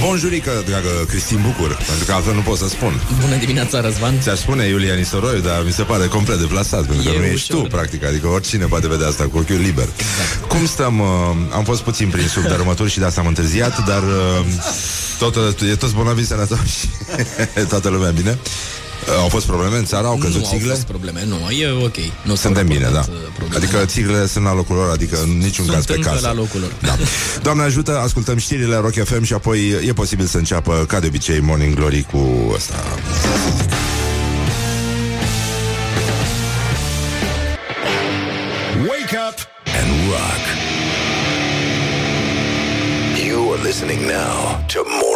Bonjurică, dragă Cristin Bucur Pentru că altfel nu pot să spun Bună dimineața, Răzvan Ți-aș spune Iulia Nisoroiu, dar mi se pare complet deplasat Pentru că E nu ești ușor. tu, practic Adică oricine poate vedea asta cu ochiul liber exact. Cum stăm? Uh, am fost puțin prin sub dărâmături și de asta am întârziat Dar uh, tot, e toți bolnavi sănătoși Toată lumea bine Uh, Au fost probleme în țară? Au căzut Nu au țigle? fost probleme, nu, e ok nu s-au Suntem bine, da. raportat, uh, probleme. Adică țiglele sunt la locul lor, adică în niciun Sunt caz pe încă casă. la locul lor. Da. Doamne ajută, ascultăm știrile Rock FM și apoi e posibil să înceapă, ca de obicei, Morning Glory cu ăsta. Wake up and rock. You are listening now to Morning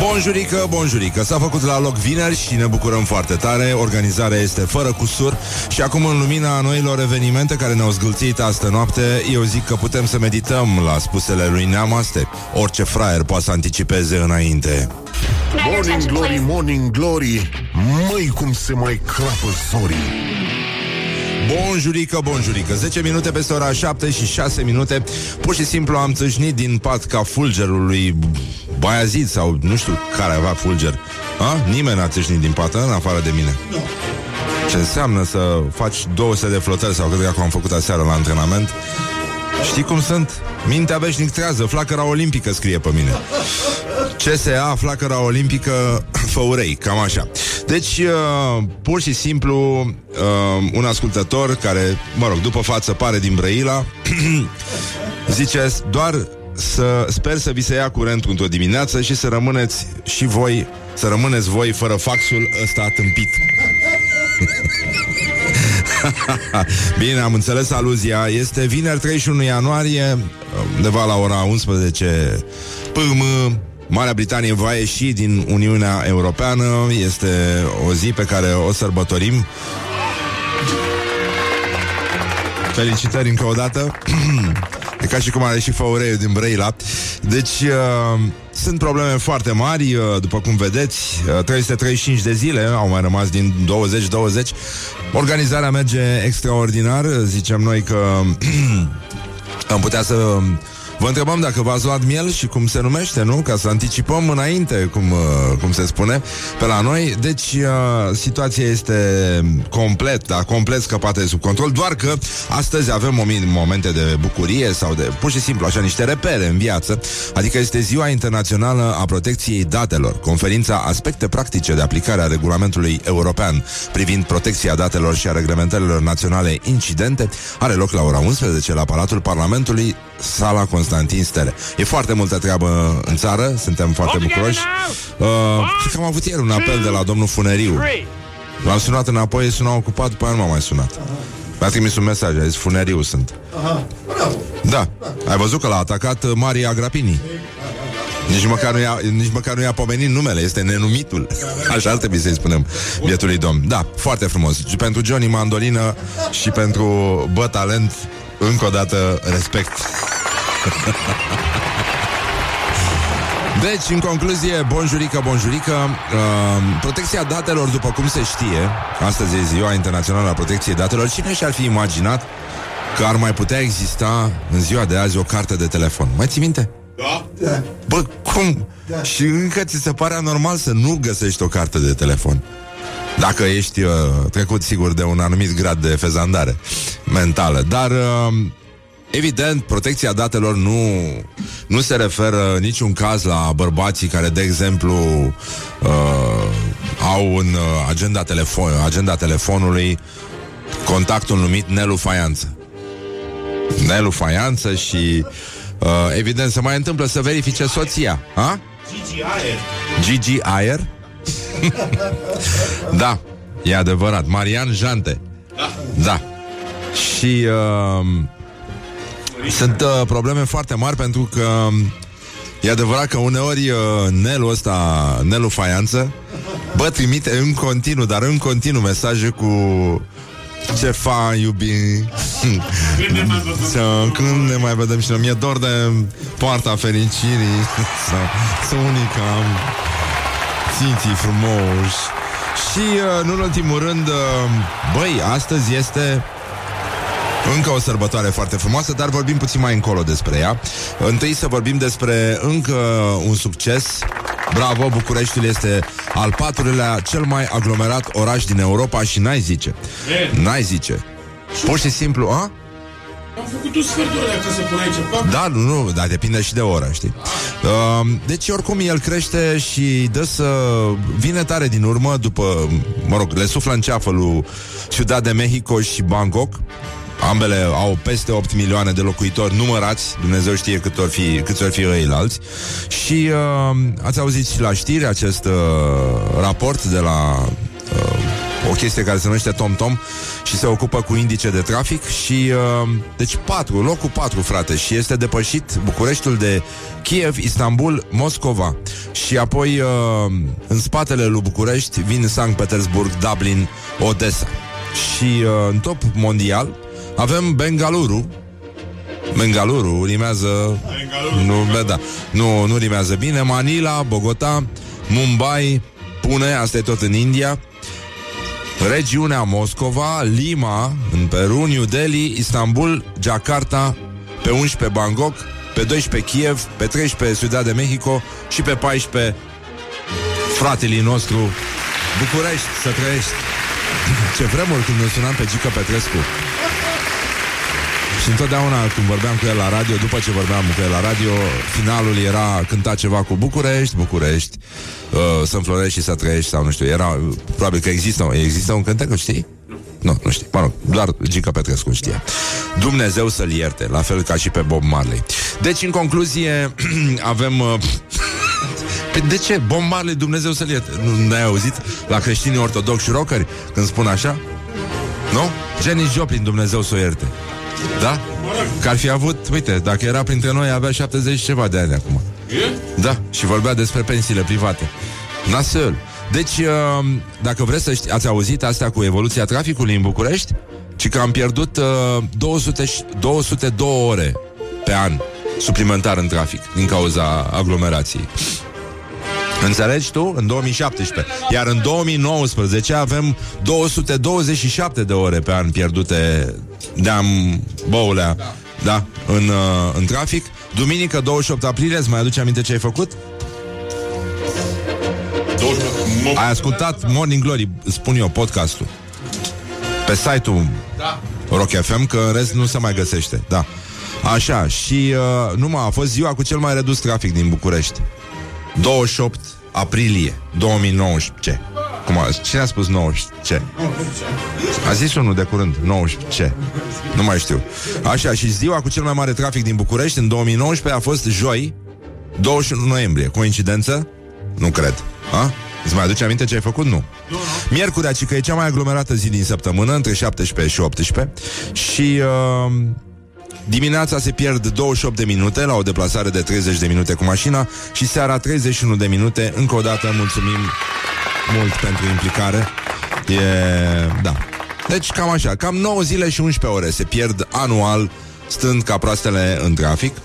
Bonjurică, bonjurică. S-a făcut la loc vineri și ne bucurăm foarte tare. Organizarea este fără cusur. Și acum în lumina noilor evenimente Care ne-au zgâlțit astă noapte Eu zic că putem să medităm la spusele lui Neamaste. Orice fraier poate să anticipeze înainte. Morning Glory, Morning Glory. Măi, cum se mai crapă zorii. Bonjurică, bonjurică. 10 minute peste ora 7 și 6 minute. Pur și simplu am țâșnit din pat Ca fulgerul lui Baiazid Sau nu știu care avea fulger. A? Nimeni n-a țâșnit din pat, în afară de mine. Nu. Ce înseamnă să faci 200 de flotări Sau cred că acum am făcut aseară la antrenament. Știi cum sunt? Mintea veșnic trează, flacăra olimpică scrie pe mine. CSA, flacăra olimpică, făurei, cam așa. Deci, uh, pur și simplu, uh, un ascultător care, mă rog, după față pare din Brăila, zice doar să sper să vi se ia curentul într-o dimineață și să rămâneți și voi, să rămâneți voi fără faxul ăsta tâmpit. Bine, am înțeles aluzia. Este vineri 31 ianuarie, undeva la ora 11 PM. Marea Britanie va ieși din Uniunea Europeană. Este o zi pe care o sărbătorim. Felicitări încă o dată. E ca și cum are și făureiul din Brăila. Deci, uh, sunt probleme foarte mari, uh, după cum vedeți, uh, 335 de zile au mai rămas din 20-20. Organizarea merge extraordinar, zicem noi că am putea să Vă întrebăm dacă v-ați luat miel și cum se numește, nu? Ca să anticipăm înainte, cum, uh, cum se spune, pe la noi. Deci, uh, situația este complet, da, complet scăpată de sub control, doar că astăzi avem momen- momente de bucurie sau de, pur și simplu, așa, niște repere în viață. Adică este Ziua Internațională a Protecției Datelor, conferința Aspecte practice de aplicare a regulamentului european privind protecția datelor și a reglementărilor naționale incidente, are loc la ora 11 la Palatul Parlamentului, sala Constantin Stele. E foarte multă treabă în țară, suntem foarte bucuroși. Uh, cred că am avut ieri un apel de la domnul Funeriu. L-am sunat înapoi, e sunat ocupat, după aia nu m-a mai sunat. Mi-a trimis un mesaj, a zis Funeriu sunt. Da, ai văzut că l-a atacat uh, Maria Grapini. Nici măcar, nu i-a, nici măcar nu i-a pomenit numele, este nenumitul. Așa ar trebui să-i spunem bietului domn. Da, foarte frumos. Și pentru Johnny Mandolină și pentru Bă Talent, încă o dată, respect. Deci, în concluzie, bonjurică, bonjurică uh, Protecția datelor, după cum se știe Astăzi e ziua internațională a protecției datelor Cine și-ar fi imaginat Că ar mai putea exista în ziua de azi O carte de telefon Mai ții minte? Da. Bă, cum? Da. Și încă ți se pare anormal să nu găsești o carte de telefon Dacă ești uh, trecut, sigur, de un anumit grad de fezandare mentală Dar... Uh, Evident, protecția datelor nu, nu se referă în niciun caz la bărbații care, de exemplu, uh, au în uh, agenda, telefon, agenda telefonului contactul numit Nelu Faianță. Nelu Faianță și, uh, evident, se mai întâmplă să verifice soția. Ha? Gigi Aer. Gigi Aer? da, e adevărat. Marian Jante. Da. Da. Și uh, sunt uh, probleme foarte mari pentru că um, e adevărat că uneori uh, Nelu ăsta, Nelu Faianță, bă, trimite în continuu, dar în continuu mesaje cu ce fa, iubi. Când ne mai văzut? să, Când ne mai vedem și noi? Mi-e dor de poarta fericirii. Să, să unica Ținții frumoși. Și, uh, nu în ultimul rând uh, Băi, astăzi este Încă o sărbătoare foarte frumoasă, dar vorbim puțin mai încolo despre ea. Întâi să vorbim despre încă un succes. Bravo, Bucureștiul este al patrulea cel mai aglomerat oraș din Europa și n-ai zice. N-ai zice. Pur și simplu, a? Am făcut un sfert de oră ca să pun aici. Fac Da, nu, nu, dar depinde și de oră, știi? Uh, deci, oricum, el crește și dă să vine tare din urmă după, mă rog, le suflă în ceafă lui Ciudad de Mexico și Bangkok. Ambele au peste 8 milioane de locuitori numărați, Dumnezeu știe cât or fi, câți or fi alți. Și uh, ați auzit și la știri acest uh, raport de la uh, o chestie care se numește Tom Tom și se ocupă cu indice de trafic și uh, deci 4, locul 4, frate, și este depășit Bucureștiul de Kiev, Istanbul, Moscova și apoi uh, în spatele lui București vin Sankt Petersburg, Dublin, Odessa. Și uh, în top mondial avem Bengaluru, Bengaluru rimează nu, bă, da, nu, nu rimează bine. Manila, Bogota, Mumbai Pune, asta e tot în India. Regiunea Moscova, Lima, în Peru, New Delhi, Istanbul, Jakarta, pe 11 Bangkok, pe 12 Kiev, pe 13 Ciudad de Mexico și pe 14 fratele nostru. București, să trăiești. Ce vremuri când ne sunam pe Gică Petrescu. Și întotdeauna când vorbeam cu el la radio, după ce vorbeam cu el la radio, finalul era cânta ceva cu București, București, uh, să înflorești și să trăiești sau nu știu. Era, probabil că există, există un cântec, știi? Nu, nu știu. Mă rog, doar Gica Petrescu știe. Dumnezeu să-l ierte, la fel ca și pe Bob Marley. Deci, în concluzie, avem... Uh, Păi de ce? Bob Marley, Dumnezeu să-l ierte. Nu n-ai auzit la creștinii ortodoxi și rockeri când spun așa? Nu? Jenny Joplin, Dumnezeu să o ierte. Da? Că ar fi avut, uite, dacă era printre noi, avea 70 ceva de ani acum. E? Da, și vorbea despre pensiile private. Nasel. Deci, uh, dacă vreți să știți, ați auzit astea cu evoluția traficului în București? Ci că am pierdut uh, 200, și- 202 ore pe an suplimentar în trafic din cauza aglomerației. Înțelegi tu? În 2017. Iar în 2019 avem 227 de ore pe an pierdute de-am boulea, da, da în, uh, în trafic. Duminică, 28 aprilie, îți mai aduce aminte ce ai făcut? Ai ascultat Morning Glory, spun eu, podcastul. Pe site-ul Da. Rock FM, că în rest nu se mai găsește. Da. Așa, și uh, numai a fost ziua cu cel mai redus trafic din București. 28 aprilie 2019. Cum a, cine a spus 19? A zis unul de curând, 19. Nu mai știu. Așa, și ziua cu cel mai mare trafic din București în 2019 a fost joi, 21 noiembrie. Coincidență? Nu cred. A? Îți mai aduce aminte ce ai făcut? Nu. Miercurea, ci că e cea mai aglomerată zi din săptămână, între 17 și 18. Și uh, dimineața se pierd 28 de minute la o deplasare de 30 de minute cu mașina și seara 31 de minute. Încă o dată mulțumim mult pentru implicare. E... da. Deci cam așa, cam 9 zile și 11 ore se pierd anual stând ca proastele în trafic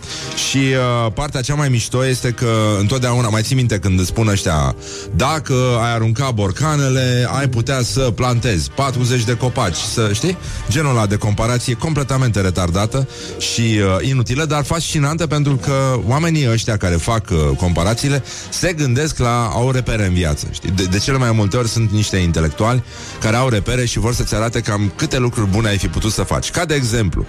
și uh, partea cea mai mișto este că întotdeauna, mai ții minte când îți spun ăștia dacă ai arunca borcanele, ai putea să plantezi 40 de copaci, să știi? Genul ăla de comparație completamente retardată și uh, inutilă, dar fascinantă pentru că oamenii ăștia care fac uh, comparațiile se gândesc la au repere în viață, știi? De, de cele mai multe ori sunt niște intelectuali care au repere și vor să-ți arate cam câte lucruri bune ai fi putut să faci. Ca de exemplu,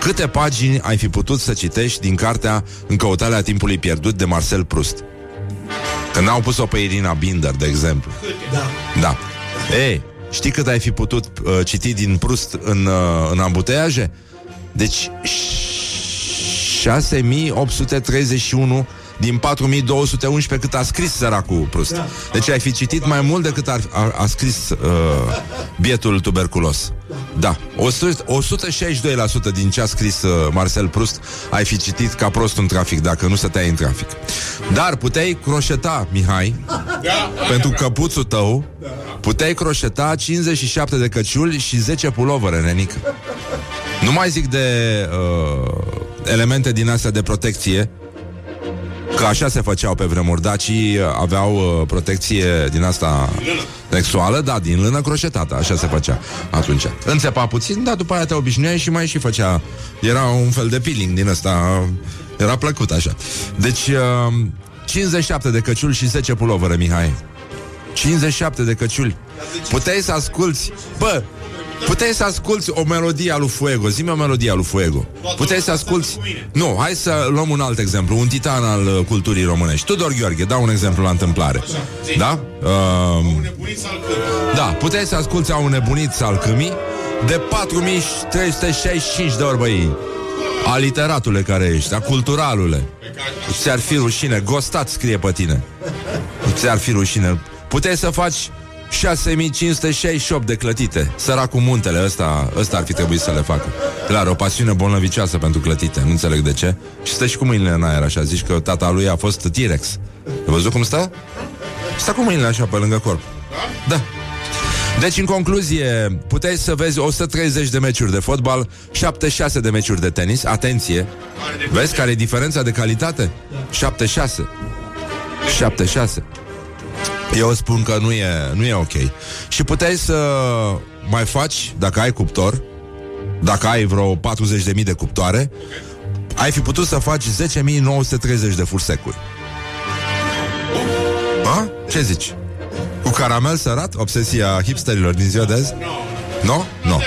câte pagini ai fi putut să citești din cartea În căutarea timpului pierdut de Marcel Proust? Că n-au pus-o pe Irina Binder, de exemplu. Da. Da. Ei, știi cât ai fi putut uh, citi din Proust în, uh, în ambuteiaje? Deci 6831 din 4211 cât a scris săracul Proust. Deci ai fi citit mai mult decât a, a, a scris uh, bietul tuberculos. Da. 100, 162% din ce a scris uh, Marcel Proust ai fi citit ca prost în trafic, dacă nu stăteai în trafic. Dar puteai croșeta, Mihai, pentru căpuțul tău, puteai croșeta 57 de căciuli și 10 pulovere, nenică. Nu mai zic de uh, elemente din astea de protecție Că așa se făceau pe vremuri. Dacii aveau uh, protecție din asta sexuală, da, din lână croșetată. Așa se făcea atunci. Înțepa puțin, dar după aia te obișnuiai și mai și făcea... Era un fel de peeling din asta... Era plăcut așa. Deci, uh, 57 de căciuli și 10 pulovere, Mihai. 57 de căciuli. Puteai să asculti... Bă, Puteai să asculti o melodie a lui Fuego. Zi-mi o melodie a lui Fuego. Puteai să asculti Nu, hai să luăm un alt exemplu. Un titan al uh, culturii românești. Tudor Gheorghe, dau un exemplu la întâmplare. Da? Uh, da, puteai să asculti A un nebunit al câmii De 4365 de ori, băi. Aliteratule care ești A culturalule. Ți-ar fi rușine, gostat scrie pe tine. Ți-ar fi rușine. Puteai să faci 6568 de clătite Săracul muntele, ăsta, ăsta ar fi trebuit să le facă Clar, o pasiune bolnăvicioasă pentru clătite Nu înțeleg de ce Și stă și cu mâinile în aer așa Zici că tata lui a fost T-Rex Ai văzut cum stă? Stă cu mâinile așa pe lângă corp Da deci, în concluzie, puteai să vezi 130 de meciuri de fotbal, 76 de meciuri de tenis. Atenție! Vezi care e diferența de calitate? 76. 76. Eu spun că nu e, nu e ok. Și puteai să mai faci, dacă ai cuptor, dacă ai vreo 40.000 de cuptoare, ai fi putut să faci 10.930 de fursecuri. Ha? Ce zici? Cu caramel sărat? Obsesia hipsterilor din ziua de azi? Nu? Nu? Nu.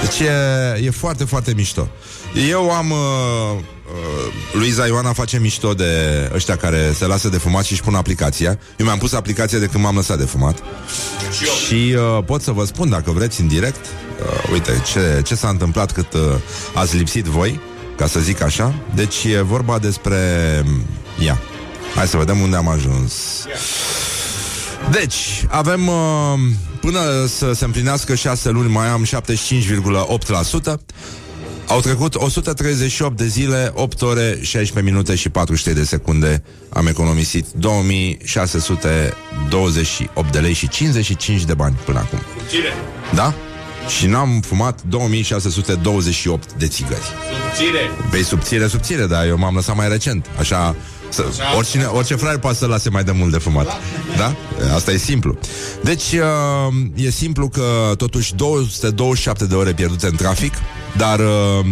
Deci e, e foarte, foarte mișto. Eu am... Uh, uh, Luiza Ioana face mișto de ăștia care se lasă de fumat și își pun aplicația. Eu mi-am pus aplicația de când m-am lăsat de fumat. Și uh, pot să vă spun, dacă vreți, în direct, uh, uite, ce, ce s-a întâmplat cât uh, ați lipsit voi, ca să zic așa. Deci e vorba despre... Ia, hai să vedem unde am ajuns. Deci, avem... Uh, până să se împlinească 6 luni, mai am 75,8%. Au trecut 138 de zile, 8 ore, 16 minute și 43 de secunde. Am economisit 2628 de lei și 55 de bani până acum. Subțire. Da? Și n-am fumat 2628 de țigări. Subțire. Pe subțire, subțire, dar eu m-am lăsat mai recent. Așa, să, oricine, orice fraier poate să lase mai de mult de fumat. Da? Asta e simplu. Deci, uh, e simplu că totuși 227 de ore pierdute în trafic, dar uh,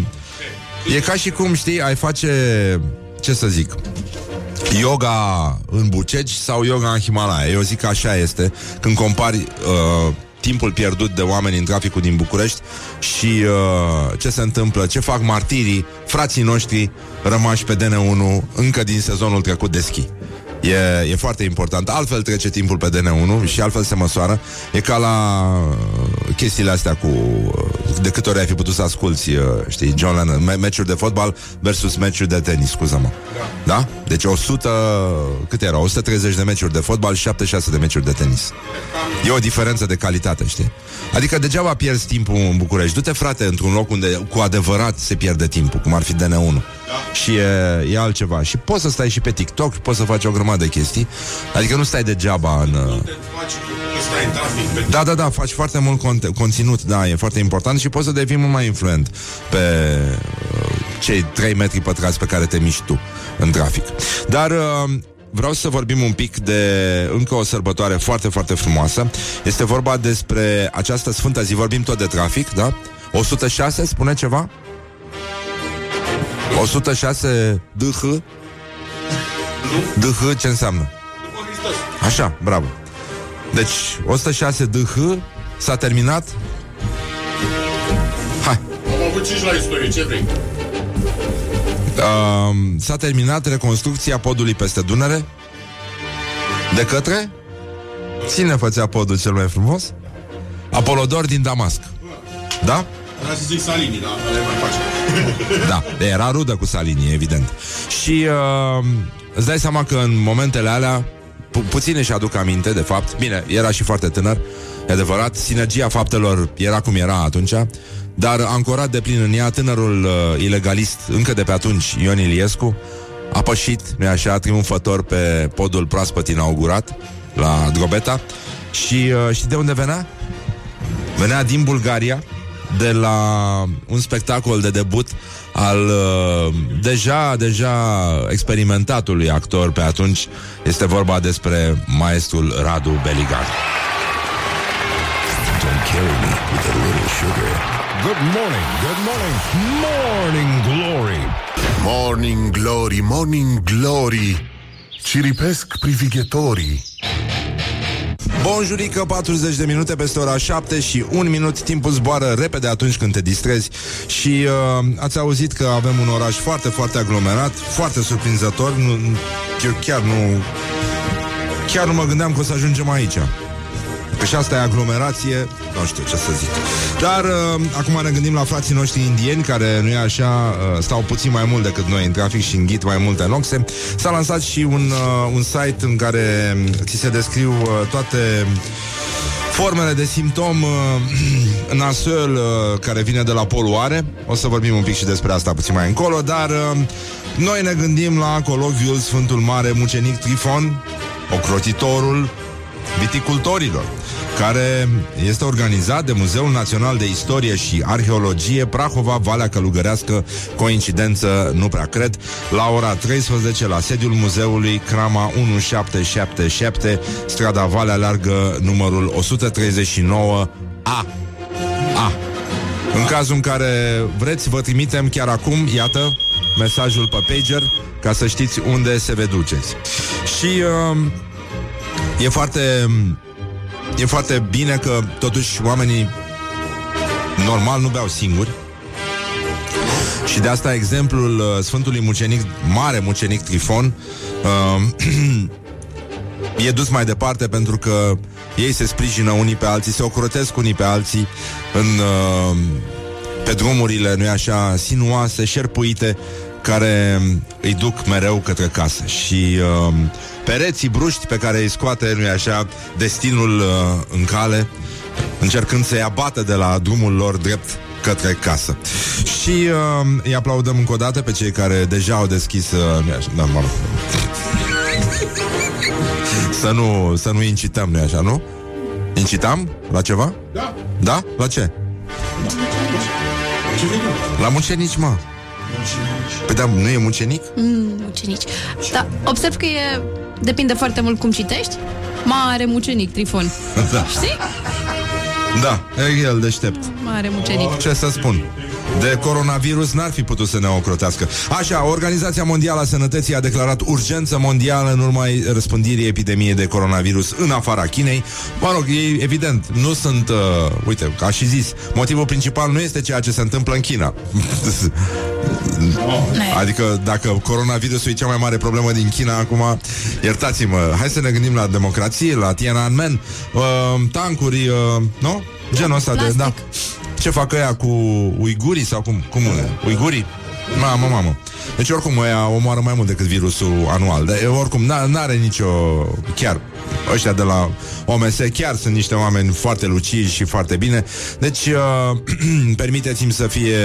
e ca și cum, știi, ai face, ce să zic, yoga în Bucegi sau yoga în Himalaya. Eu zic că așa este când compari uh, timpul pierdut de oameni în traficul din București și uh, ce se întâmplă, ce fac martirii, frații noștri rămași pe DN1 încă din sezonul trecut de schi. E, e foarte important. Altfel trece timpul pe DN1 și altfel se măsoară. E ca la uh, chestiile astea cu uh, de câte ori ai fi putut să asculti, uh, știi, John Lennon, me- meciuri de fotbal versus meciuri de tenis, scuză-mă. Da? da? Deci 100, cât era? 130 de meciuri de fotbal și 76 de meciuri de tenis. E o diferență de calitate, știi? Adică degeaba pierzi timpul în București. Du-te, frate, într-un loc unde cu adevărat se pierde timpul, cum ar fi DN1. Și e, e altceva. Și poți să stai și pe TikTok, poți să faci o grămadă de chestii. Adică nu stai degeaba în... uh, Te faci că stai în trafic pe Da, da, da, faci foarte mult conte- conținut, da, e foarte important și poți să devii mult mai influent pe uh, cei 3 metri pătrați pe care te miști tu în trafic. Dar uh, vreau să vorbim un pic de încă o sărbătoare foarte, foarte frumoasă. Este vorba despre această sfântă zi, vorbim tot de trafic, da? 106, spune ceva? 106 DH? DH ce înseamnă? după Hristos. Așa, bravo. Deci, 106 DH s-a terminat. Hai. Am avut 5 la istorie, ce vrei? Uh, s-a terminat reconstrucția podului peste Dunăre de către Cine făcea podul cel mai frumos? Apolodor din Damasc. Da? Vreau să zic Salini, dar ale mai face. Da, era rudă cu Salini, evident. Și uh, îți dai seama că în momentele alea pu- puține și aduc aminte, de fapt. Bine, era și foarte tânăr, e adevărat. Sinergia faptelor era cum era atunci, dar ancorat de plin în ea tânărul uh, ilegalist, încă de pe atunci, Ion Iliescu, a pășit, nu așa, triumfător pe podul proaspăt inaugurat la Drobeta. Și uh, știi de unde venea? Venea din Bulgaria, de la un spectacol de debut al uh, deja, deja experimentatului actor pe atunci. Este vorba despre maestrul Radu Beligan. Don't carry me with a little sugar. Good morning, good morning, morning glory. Morning glory, morning glory. Ciripesc privighetorii. Bonjurică, 40 de minute peste ora 7 și un minut. Timpul zboară repede atunci când te distrezi. Și uh, ați auzit că avem un oraș foarte, foarte aglomerat Foarte surprinzător. Nu, Eu chiar nu Chiar nu mă gândeam că o să ajungem aici Că și asta e aglomerație Nu știu ce să zic Dar uh, acum ne gândim la frații noștri indieni Care, nu e așa, uh, stau puțin mai mult decât noi În trafic și înghit mai multe noxe S-a lansat și un, uh, un site În care ți se descriu uh, toate Formele de simptom uh, nasăl uh, care vine de la poluare. O să vorbim un pic și despre asta puțin mai încolo, dar uh, noi ne gândim la coloviul Sfântul Mare Mucenic Trifon, ocrotitorul viticultorilor, care este organizat de Muzeul Național de Istorie și Arheologie Prahova, Valea Călugărească, coincidență, nu prea cred, la ora 13 la sediul muzeului Crama 1777, strada Valea Largă, numărul 139 A. A. În cazul în care vreți, vă trimitem chiar acum, iată, mesajul pe pager, ca să știți unde se vă duceți. Și uh, e foarte e foarte bine că totuși oamenii normal nu beau singuri. Și de asta exemplul uh, Sfântului Mucenic, mare Mucenic Trifon uh, e dus mai departe pentru că ei se sprijină unii pe alții, se ocrotesc unii pe alții în, uh, pe drumurile, nu așa, sinuoase, șerpuite, care îi duc mereu către casă. Și uh, pereții bruști pe care îi scoate, nu așa, destinul uh, în cale, încercând să-i abată de la drumul lor drept către casă. Și uh, îi aplaudăm încă o dată pe cei care deja au deschis... Uh, nu așa, da, mă rog. să nu, să nu incităm, nu așa, nu? Incitam la ceva? Da. Da? La ce? Ce vine? La mucenici, mă. Păi da, nu e mucenic? Mm, mucenici. Da, observ că e... Depinde foarte mult cum citești. Mare mucenic, Trifon. Da. Știi? Da, e el deștept. Mare mucenic. Ce să spun? De coronavirus n-ar fi putut să ne ocrotească. Așa, Organizația Mondială a Sănătății a declarat urgență mondială în urma răspândirii epidemiei de coronavirus în afara Chinei. Mă rog, ei, evident, nu sunt, uh, uite, ca și zis, motivul principal nu este ceea ce se întâmplă în China. adică dacă coronavirusul e cea mai mare problemă din China acum, iertați-mă, hai să ne gândim la democrație, la Tiananmen, uh, tancuri, uh, nu? Genul ăsta de... Plastic. Da. Ce fac ăia cu uigurii sau cum? Cum uigurii? Mamă, mamă. Deci oricum ăia omoară mai mult decât virusul anual. De, oricum n- n-are nicio... Chiar ăștia de la OMS chiar sunt niște oameni foarte luciji și foarte bine. Deci uh, permiteți-mi să fie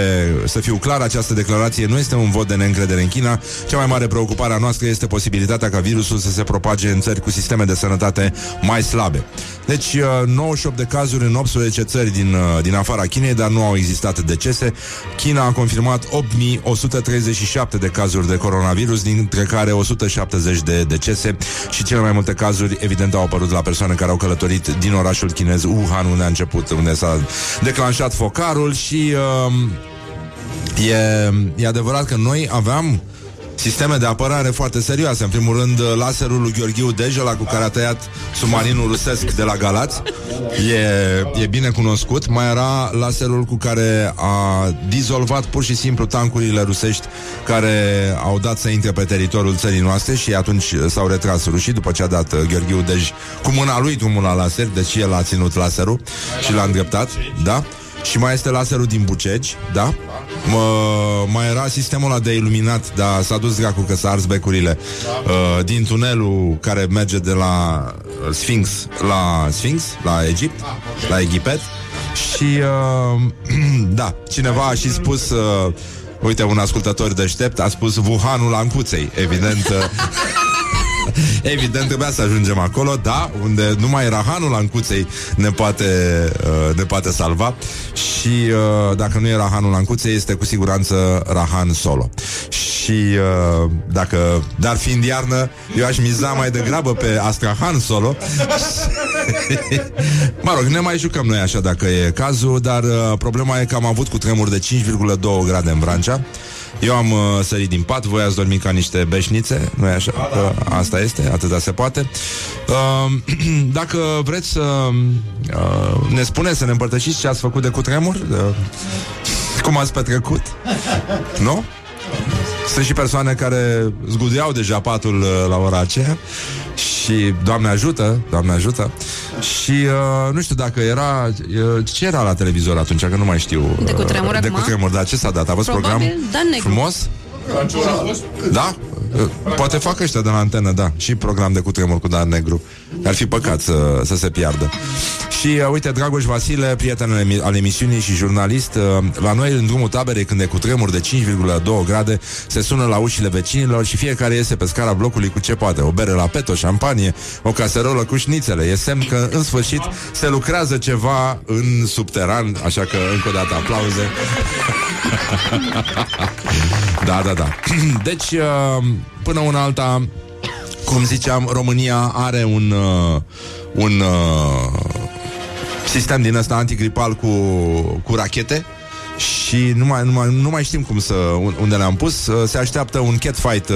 să fiu clar, această declarație nu este un vot de neîncredere în China. Cea mai mare preocupare a noastră este posibilitatea ca virusul să se propage în țări cu sisteme de sănătate mai slabe. Deci uh, 98 de cazuri în 18 țări din, uh, din afara Chinei, dar nu au existat decese. China a confirmat 8137 de cazuri de coronavirus, dintre care 170 de decese. Și cele mai multe cazuri, evident, au apărut la persoane care au călătorit din orașul chinez Wuhan, unde a început, unde s-a declanșat focarul și uh, e, e adevărat că noi aveam sisteme de apărare foarte serioase. În primul rând, laserul lui Gheorghiu Dejela, cu care a tăiat submarinul rusesc de la Galați. E, e bine cunoscut. Mai era laserul cu care a dizolvat pur și simplu tancurile rusești care au dat să intre pe teritoriul țării noastre și atunci s-au retras rușii după ce a dat uh, Gheorghiu Dej cu mâna lui drumul la laser, deci el a ținut laserul și l-a îndreptat, da? Și mai este laserul din Bucegi, da? Mă, mai era sistemul ăla de iluminat, dar s-a dus dracu că s-a ars becurile uh, din tunelul care merge de la uh, Sphinx la Sphinx, la Egipt, la Egipet. Și uh, da, cineva a și spus uh, Uite, un ascultător deștept a spus Wuhanul Ancuței, evident uh, Evident, trebuia să ajungem acolo, da, unde numai Rahanul Ancuței ne poate, uh, ne poate salva și uh, dacă nu e Rahanul Ancuței, este cu siguranță Rahan Solo. Și uh, dacă, dar fiind iarnă, eu aș miza mai degrabă pe Astrahan Solo. mă rog, ne mai jucăm noi așa dacă e cazul, dar uh, problema e că am avut cu tremur de 5,2 grade în Vrancea. Eu am uh, sărit din pat, voi ați dormit ca niște beșnițe, nu e așa? Că asta este, atâta se poate. Uh, dacă vreți să uh, ne spuneți, să ne împărtășiți ce ați făcut de cutremur, uh, cum ați petrecut, nu? Sunt și persoane care zgudeau deja patul uh, la ora aceea și Doamne ajută, Doamne ajută și uh, nu știu dacă era uh, ce era la televizor atunci, că nu mai știu. De cutremur uh, De acum? cutremur, dar ce s-a dat? A fost Probabil program Dan Negru. frumos? La ce oră a fost? Da? Uh, Poate fac ăștia de la antenă, da. Și program de cutremur cu Dan Negru. Ar fi păcat să, să se piardă. Și uh, uite, Dragoș Vasile, prieten al emi- al emisiunii și jurnalist uh, La noi, în drumul taberei, când e cutremur de 5,2 grade Se sună la ușile vecinilor Și fiecare iese pe scara blocului cu ce poate. O bere la pet, o șampanie, o caserolă cu șnițele E semn că, în sfârșit, se lucrează ceva în subteran Așa că, încă o dată, aplauze. Da, da, da. Deci, uh, până una alta, cum ziceam, România are un, uh, un uh, sistem din ăsta antigripal cu, cu rachete și nu mai, nu, mai, nu mai știm cum să unde le-am pus. Uh, Se așteaptă un cat fight, uh,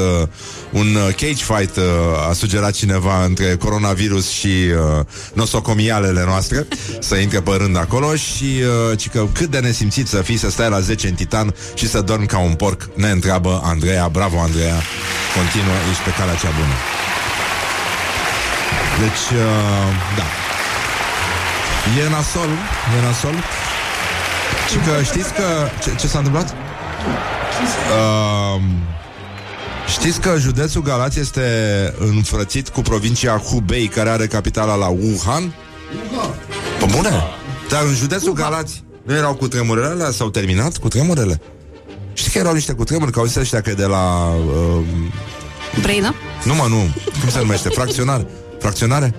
un uh, cage fight, uh, a sugerat cineva între coronavirus și uh, nosocomialele noastre, să intre pe rând acolo și uh, ci că cât de nesimțit să fii să stai la 10 în titan și să dormi ca un porc, ne întreabă Andreea. Bravo, Andreea! Continuă, ești pe calea cea bună. Deci, uh, da. E nasol, e nasol. Și că știți că... Ce, ce s-a întâmplat? Uh, știți că județul Galați este înfrățit cu provincia Hubei, care are capitala la Wuhan? Pe bune? Dar în județul Galați nu erau cu tremurele alea? S-au terminat cu tremurele? Știi că erau niște cutremuri, că auziți ăștia că e de la... Uh, Brăina? nu mă, nu. Cum se numește? Fracționare? Fracționare?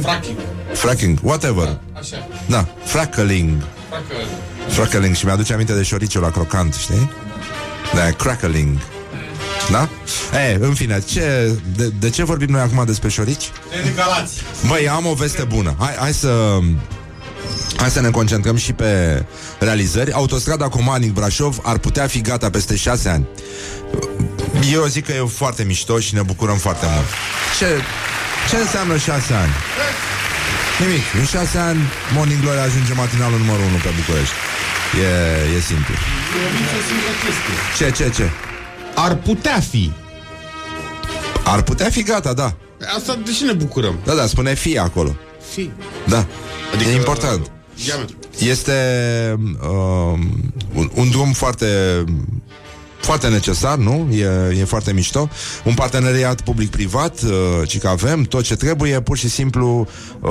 Fracking. Fracking, whatever. Așa. Da, frackling. Fracă... Crackling și mi-aduce aminte de șoriciul la crocant, știi? Da, crackling. Da? E, în fine, ce, de, de ce vorbim noi acum despre șorici? De Galați. Băi, am o veste bună. Hai, hai să... Hai să ne concentrăm și pe realizări. Autostrada Comanic-Brașov ar putea fi gata peste șase ani. Eu zic că e foarte mișto și ne bucurăm foarte mult. Ce, ce înseamnă șase ani? Nimic. În șase ani, Morning Glory ajunge matinalul numărul 1 pe București. E, e simplu. Ce, ce, ce? Ar putea fi. Ar putea fi gata, da. Asta de ce ne bucurăm? Da, da, spune fi acolo. Fi. Da. Adică, e important. Diametru. Este uh, un, un drum foarte foarte necesar, nu? E, e foarte mișto. Un parteneriat public-privat, uh, ci că avem tot ce trebuie, pur și simplu uh,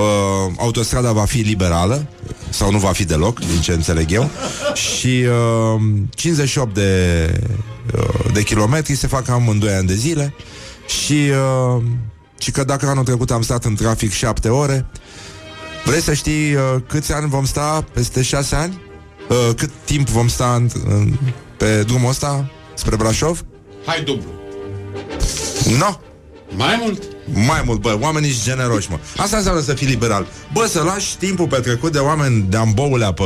autostrada va fi liberală sau nu va fi deloc, din ce înțeleg eu. Și uh, 58 de, uh, de kilometri se fac cam în 2 ani de zile și uh, și că dacă anul trecut am stat în trafic 7 ore, Vrei să știi uh, câți ani vom sta peste șase ani? Uh, cât timp vom sta în, în, pe drumul ăsta spre Brașov? Hai dublu. No, Mai mult? mai mult, bă, oamenii sunt generoși, mă. Asta înseamnă să fii liberal. Bă, să lași timpul petrecut de oameni de amboulea pe,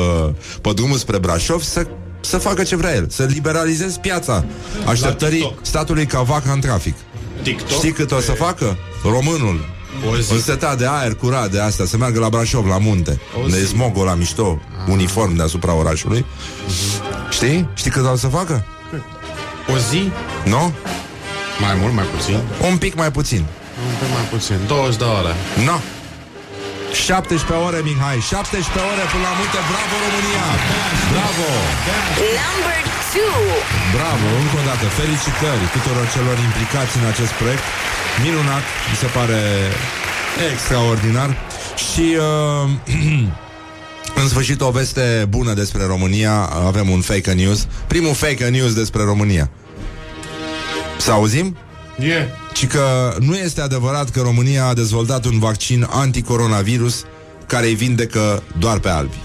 pe drumul spre Brașov să, să facă ce vrea el, să liberalizezi piața așteptării TikTok. statului ca vaca în trafic. TikTok? Știi cât o să facă? Românul. O zi. Un setat de aer curat de asta Să meargă la Brașov, la munte Unde e smogul la mișto Uniform deasupra orașului Știi? Știi cât o să facă? O zi? Nu? Mai mult, mai puțin? Un pic mai puțin Un pic mai puțin. 20 de ore. No 17 ore, Mihai 17 ore până la munte Bravo, România Bravo Number two. Bravo, încă o dată Felicitări tuturor celor implicați în acest proiect Minunat, mi se pare extraordinar Și uh, În sfârșit o veste bună despre România Avem un fake news Primul fake news despre România Să auzim? E. ci că nu este adevărat că România a dezvoltat un vaccin anticoronavirus care îi vindecă doar pe albi.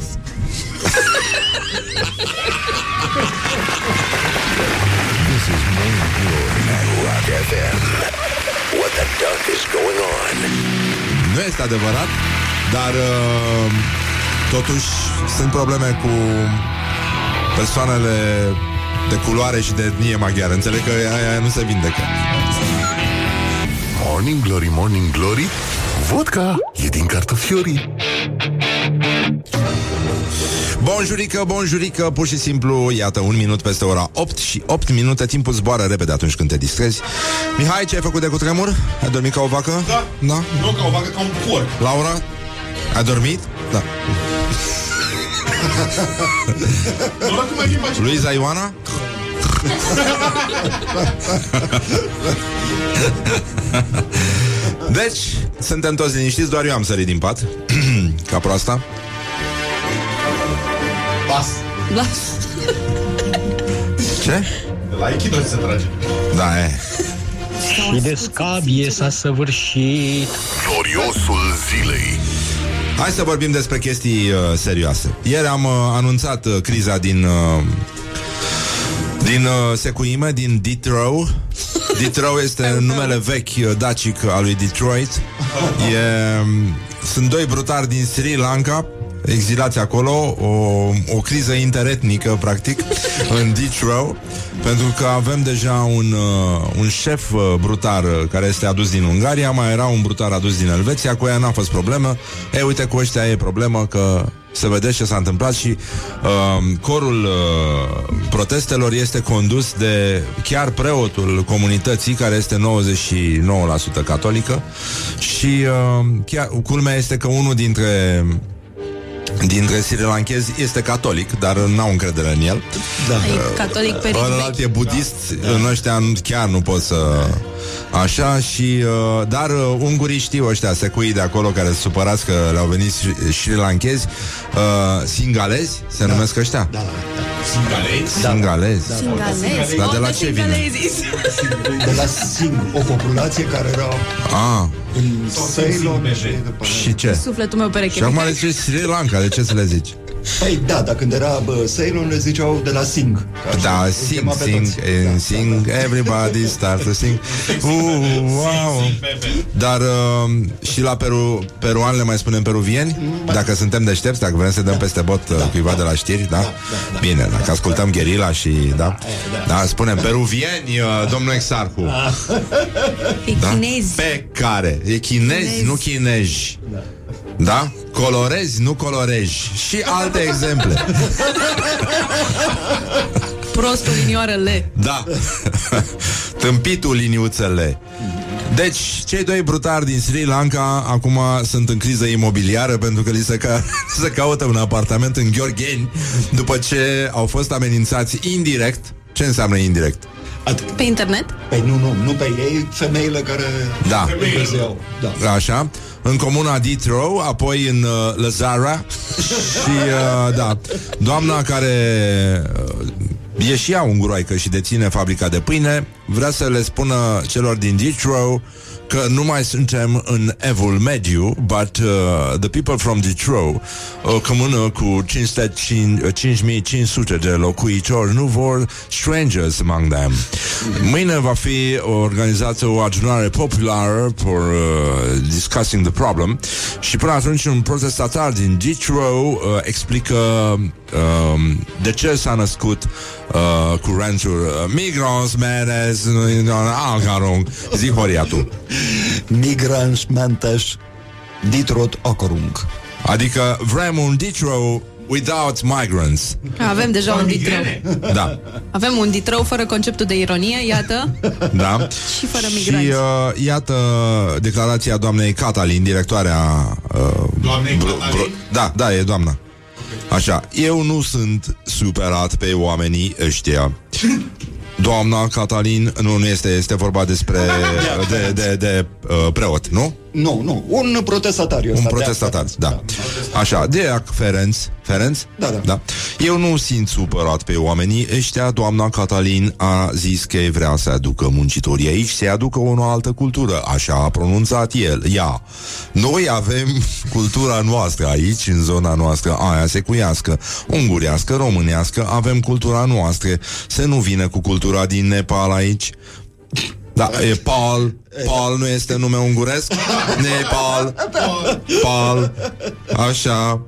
This is Morning Glory at Rock FM. What the duck is going on? Nu este adevărat, dar uh, totuși sunt probleme cu persoanele de culoare și de etnie maghiară. Înțeleg că aia nu se vindecă. Morning Glory, Morning Glory Vodka e din cartofiorii Bonjurică, bonjurică, pur și simplu, iată, un minut peste ora 8 și 8 minute, timpul zboară repede atunci când te distrezi. Mihai, ce ai făcut de cutremur? Ai dormit ca o vacă? Da. Da? Nu ca o vacă, ca un porc. Laura? Ai dormit? Da. Doar cum mai fi face. Luiza Ioana? Deci, suntem toți liniștiți, doar eu am sărit din pat Ca proasta Pas. Las. Ce? De la Aikido se trage. Da, e Și de scabie s-a săvârșit Gloriosul zilei Hai să vorbim despre chestii uh, serioase. Ieri am uh, anunțat uh, criza din uh, Din uh, secuime, din Detroit. Detroit este numele vechi uh, dacic al lui Detroit. E, um, Sunt doi brutari din Sri Lanka exilați acolo, o, o criză interetnică, practic, în Detroit, pentru că avem deja un, uh, un șef uh, brutar uh, care este adus din Ungaria, mai era un brutar adus din Elveția, cu ea n-a fost problemă. E, uite, cu ăștia e problemă că să vedeți ce s-a întâmplat și uh, corul uh, protestelor este condus de chiar preotul comunității, care este 99% catolică și uh, chiar, culmea este că unul dintre dintre sri lanchezi este catolic, dar n-au încredere în el. E catolic pe Ălalt e budist, în ăștia nu- chiar nu pot să... Așa și... Uh, dar uh, ungurii știu ăștia, secui de acolo care se supărați că le-au venit sri- sri lanchezi, uh, singalezi, se numesc ăștia? Da, Singalezi. Singalezi. Singalezi. Dar de la Oh, ce vine? singalezii. de la Sing, o populație care era Ah, în Ceylon și după și ce? Sufletul meu pereche. Și acum le zici Sri Lanka, de ce să le zici? Păi da, dar când era bă, Ceylon le ziceau de la Sing. Că așa Da, îi sing, chema pe sing, toți. and Da, sing, everybody start to sing. Uh, wow! Dar uh, și la peru, peruan le mai spunem peruvieni? Dacă suntem deștepți, dacă vrem să dăm peste bot uh, cuiva de la știri, da? Bine, dacă ascultăm gherila și, da? Da, spunem peruvieni, uh, domnul Exarhu. E Da? chinezi. Pe care? E chinezi, Chinezi. nu chinezi. Da? Colorezi, nu coloreji. Și alte exemple. Prostul linioară le. Da. Tâmpitul liniuțele. Deci, cei doi brutari din Sri Lanka acum sunt în criză imobiliară pentru că li se, ca- se caută un apartament în Gheorgheni după ce au fost amenințați indirect. Ce înseamnă indirect? Pe internet? Păi nu, nu, nu pe ei, femeile care Da. găseau. Da. Așa, în comuna Detroit, apoi în uh, Lazara și, uh, da, doamna care uh, e și ea unguroaică și deține fabrica de pâine, vrea să le spună celor din Detroit că nu mai suntem în evul mediu, but uh, the people from Detroit, o comună cu 500, 5500 de locuitori, nu vor strangers among them. Mâine va fi organizată o adunare populară for uh, discussing the problem și până atunci un protestatar din Detroit uh, explică um, de ce s-a născut uh, curentul uh, Migrants, Meres, Algarung. Zi, Horia, tu. Migrants mentes ditrot ocorung. Adică vrem un Detroit without migrants. Avem deja un ditrău. Da, Avem un ditrău fără conceptul de ironie, iată. da. Și fără Și migranți. uh, iată declarația doamnei Catalin, directoarea uh, Doamnei Catalin? Da, da, e doamna Așa, eu nu sunt superat pe oamenii ăștia Doamna Catalin, nu, nu este, este vorba despre de, de, de uh, preot, nu? Nu, nu, un protestatar. Un protestatar, da. Așa, de Ferenț Ferenț? Da, da. da. Eu nu simt supărat pe oamenii ăștia Doamna Catalin a zis că vrea să aducă muncitorii aici Să aducă o altă cultură Așa a pronunțat el, ea Noi avem cultura noastră aici În zona noastră, aia secuiască Ungurească, românească Avem cultura noastră Să nu vină cu cultura din Nepal aici da, e Paul. Paul nu este nume unguresc? Nepal. Paul. Așa.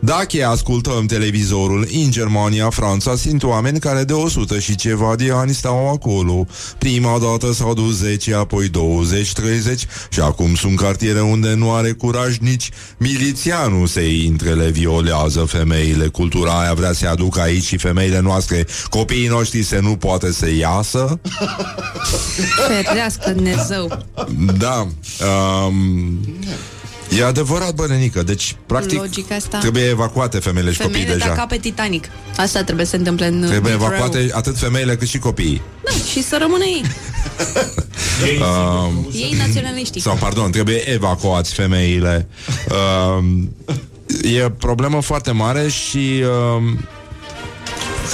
Dacă ascultăm televizorul în Germania, Franța, sunt oameni care de 100 și ceva de ani stau acolo. Prima dată s-au dus 10, apoi 20, 30 și acum sunt cartiere unde nu are curaj nici milițianul să intre, le violează femeile. Cultura aia vrea să aducă aici și femeile noastre, copiii noștri să nu poate să iasă. Ferească Dumnezeu. Da. Um, e adevărat, bănenică. Deci, practic, Logica asta. trebuie evacuate femeile și Femeile copiii deja. deja. ca pe Titanic. Asta trebuie să se întâmple în Trebuie în evacuate atât femeile cât și copiii. Da, și să rămână ei. Um, Ei naționaliștii. sau, pardon, trebuie evacuați femeile. Um, e problemă foarte mare și um,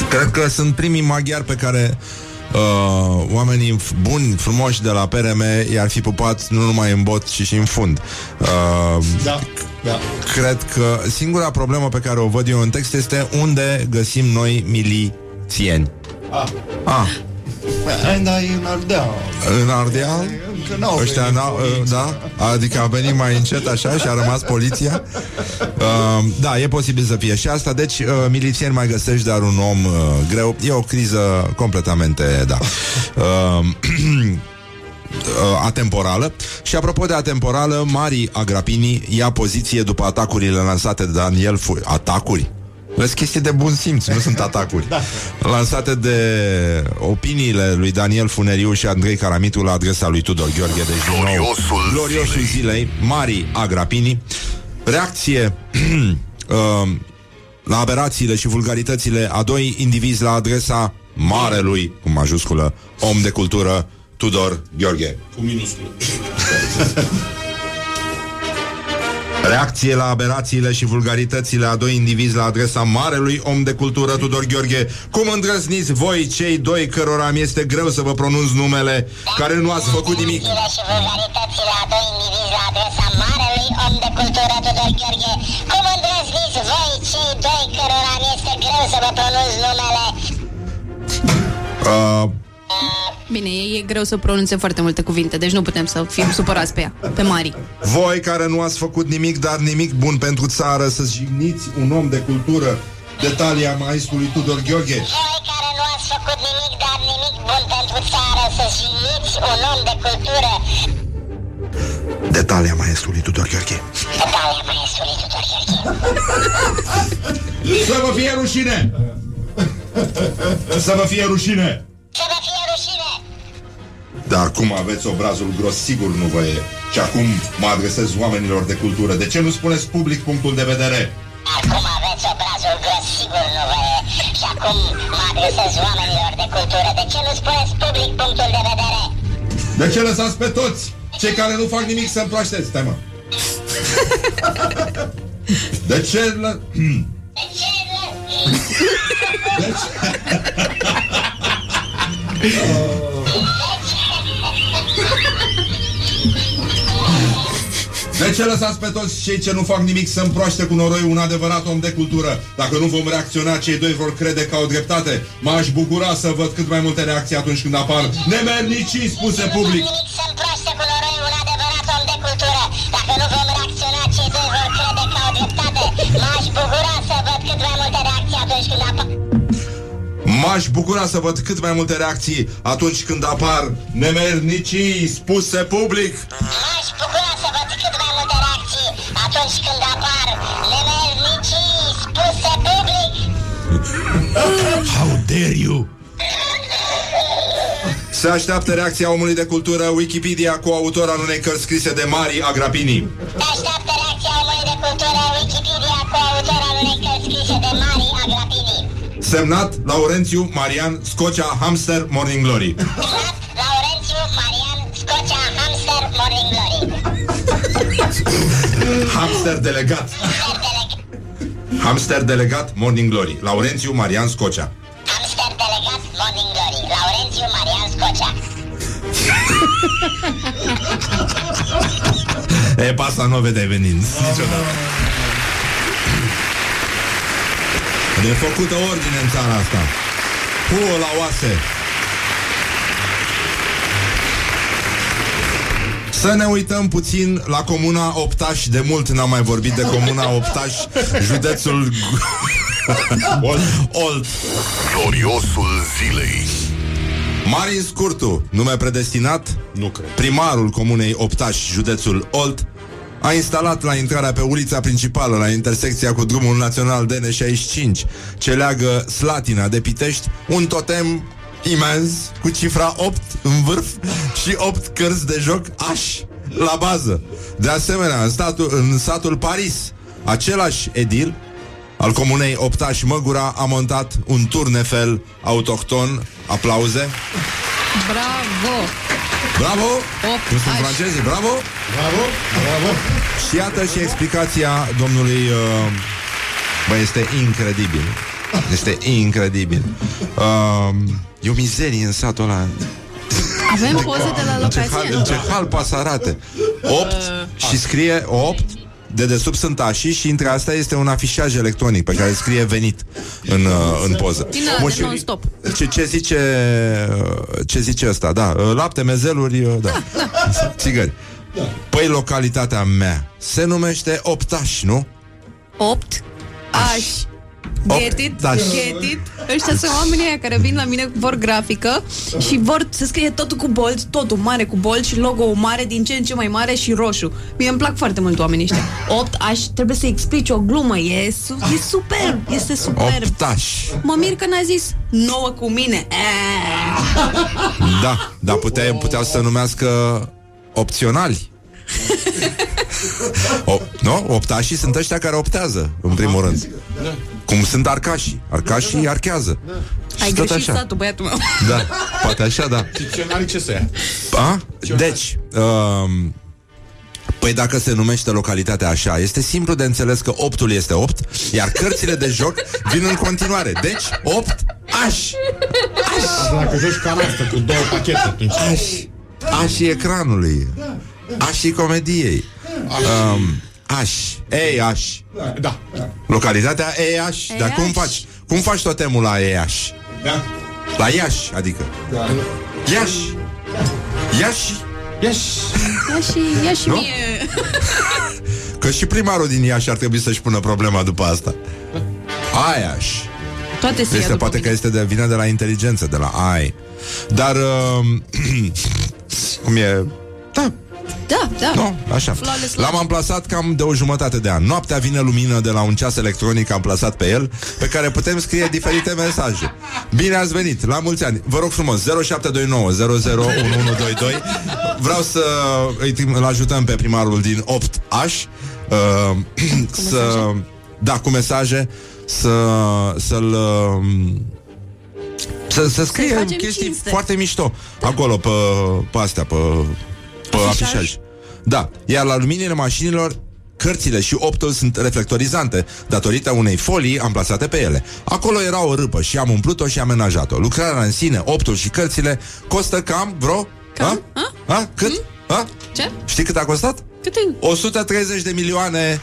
cred că sunt primii maghiari pe care uh, oamenii f- buni, frumoși de la PRM i-ar fi pupat nu numai în bot, ci și în fund. Uh, Da, da. Cred că singura problemă pe care o văd eu în text este unde găsim noi milițieni. Ah. Ah, And I în Ardeal. în Ardeal? Încă n-au Ăștia venit n-au, poliția. da? Adică a venit mai încet așa și a rămas poliția uh, Da, e posibil să fie și asta Deci uh, milițieni mai găsești Dar un om uh, greu E o criză completamente, da uh, uh, atemporală Și apropo de atemporală Mari Agrapini ia poziție după atacurile lansate de Daniel Fu- Atacuri? Vezi chestii de bun simț, nu sunt atacuri da. Lansate de opiniile lui Daniel Funeriu și Andrei Caramitu La adresa lui Tudor Gheorghe Deci din nou, Gloriosul gloriosul zilei Mari Agrapini Reacție uh, La aberațiile și vulgaritățile A doi indivizi la adresa Marelui, cu majusculă Om de cultură Tudor Gheorghe Cu minusculă. Reacție la aberațiile și vulgaritățile a doi indivizi la adresa marelui om de cultură Tudor Gheorghe. Cum îndrăzniți voi, cei doi cărora mi este greu să vă pronunț numele, care nu ați făcut nimic? Reacțiile și vulgaritățile a doi indivizi la adresa marelui om de cultură Tudor Gheorghe. Cum îndrăzniți voi, cei doi cărora mi este greu să vă pronunț numele? Uh, Bine, ei e greu să pronunțe foarte multe cuvinte, deci nu putem să fim supărați pe ea, pe Mari. voi care nu ați făcut nimic, dar nimic bun pentru țară, să jigniți un om de cultură de talia maestrului Tudor Gheorghe. Voi care nu ați făcut nimic, dar nimic bun pentru țară, să jigniți un om de cultură. De talia maestrului Tudor Gheorghe. Talia maestrului Tudor Gheorghe. Să vă fie rușine! Să vă fie rușine! Să vă fie rușine! Dar cum aveți obrazul gros, sigur nu vă e. Și acum mă adresez oamenilor de cultură. De ce nu spuneți public punctul de vedere? Acum aveți obrazul gros, sigur nu vă e. Și acum mă adresez oamenilor de cultură. De ce nu spuneți public punctul de vedere? De ce lăsați pe toți cei care nu fac nimic să împroașteți? Stai mă. De ce lă... De ce nu? De ce... De ce lăsați pe toți cei ce nu fac nimic să împroaște cu noroi un adevărat om de cultură? Dacă nu vom reacționa, cei doi vor crede că au dreptate. M-aș bucura să văd cât mai multe reacții atunci când apar nemernicii spuse public. Nimic să împroaște cu noroi un adevărat om de cultură. Dacă nu vom reacționa, cei doi vor crede că au dreptate. M-aș bucura să văd cât mai multe reacții atunci când apar... M-aș bucura să văd cât mai multe reacții atunci când apar nemernicii spuse public. How dare you! Se așteaptă reacția omului de cultură Wikipedia cu autor al unei cărți scrise de Mari Agrapini. Se așteaptă reacția omului de cultură Wikipedia cu autor al unei cărți scrise de Mari Agrapini. Semnat Laurențiu Marian Scocea Hamster Morning Glory. Semnat Laurențiu Marian Scocea Hamster Morning Glory. Hamster delegat. Hamster delegat. Hamster delegat Morning Glory. Laurențiu Marian Scocea. Hamster delegat Morning Glory. Laurențiu Marian Scocea. E, pasta nu o vedeai venind niciodată. De făcută ordine în țara asta. Hu la oase. Să ne uităm puțin la Comuna Optaș De mult n-am mai vorbit de Comuna Optaș Județul Olt. Olt Gloriosul zilei. Marin Scurtu, nume predestinat Nu cred. Primarul Comunei Optaș, județul Olt a instalat la intrarea pe ulița principală, la intersecția cu drumul național DN65, ce leagă Slatina de Pitești, un totem imens cu cifra 8 în vârf și 8 cărți de joc aș la bază. De asemenea, în, statul, în satul Paris, același edil al comunei Optaș Măgura a montat un turnefel autohton. Aplauze. Bravo! Bravo! Opt Cum sunt aș. francezii? Bravo! Bravo, bravo. Și iată și explicația domnului... Uh, bă, este incredibil. Este incredibil. Uh, e o mizerie în satul ăla. Avem poze de la În ce hal, locație? în ce hal poate să arate. 8 și scrie 8 de desubt sunt așii și între astea este un afișaj electronic pe care scrie venit în, uh, în poză. Din ăla Bun, de și non-stop. Ce, ce zice uh, ce zice ăsta, da, uh, lapte, mezeluri, uh, da, țigări. Păi localitatea mea se numește Optaș, nu? 8 aș. Get it? dași. Get it? Ăștia sunt oamenii aia care vin la mine vor grafică și vor să scrie totul cu bold, totul mare cu bold și logo mare din ce în ce mai mare și roșu. Mie îmi plac foarte mult oamenii ăștia. 8 aș, trebuie să explici o glumă, e, su- e superb, este superb. Optaș. Mă mir că n-a zis 9 cu mine. Eee. Da, dar putea, puteau să numească opționali. O, nu? Optașii sunt ăștia care optează, în primul rând. Cum sunt arcașii. Arcașii archează. Ai Și tot greșit așa. satul, băiatul meu. Da, poate așa, da. Dicționarii ce să ia? A? Deci, um, Păi dacă se numește localitatea așa, este simplu de înțeles că optul este 8, iar cărțile de joc vin în continuare. Deci, 8 aș. Dacă joci canastă cu două pachete, atunci... Aș. Așii ecranului. Așii comediei. Um, aș. Ei, aș. Da. Localitatea Eiaș. Dar cum Eiaș. faci? Cum faci totemul la Eiaș? Da. La Iași, adică. Iași. Iași. Iași. Ia și, ia și Nu? mie. Că și primarul din Iași ar trebui să-și pună problema după asta. Aiaș. Toate se ia Este, după poate mine. că este de, vine de la inteligență, de la ai. Dar, uh, cum e... Da, Da, da. nu, așa. Flawless L-am love. amplasat cam de o jumătate de an. Noaptea vine lumină de la un ceas electronic amplasat pe el, pe care putem scrie diferite mesaje. Bine ați venit, la mulți ani. Vă rog frumos, 0729 001122. Vreau să îi trim- îl ajutăm pe primarul din 8 Aș uh, să da cu mesaje să să-l uh, să, să scrie facem chestii cinste. foarte mișto acolo pe, pe astea, pe, pe Afișaj? afișaj. Da, iar la luminile mașinilor Cărțile și optul sunt reflectorizante datorită unei folii amplasate pe ele. Acolo era o râpă și am umplut-o și amenajat-o. Lucrarea în sine, optul și cărțile costă cam vreo... Cam? A? A? Cât? A? Ce? Știi cât a costat? Cât e? 130 de milioane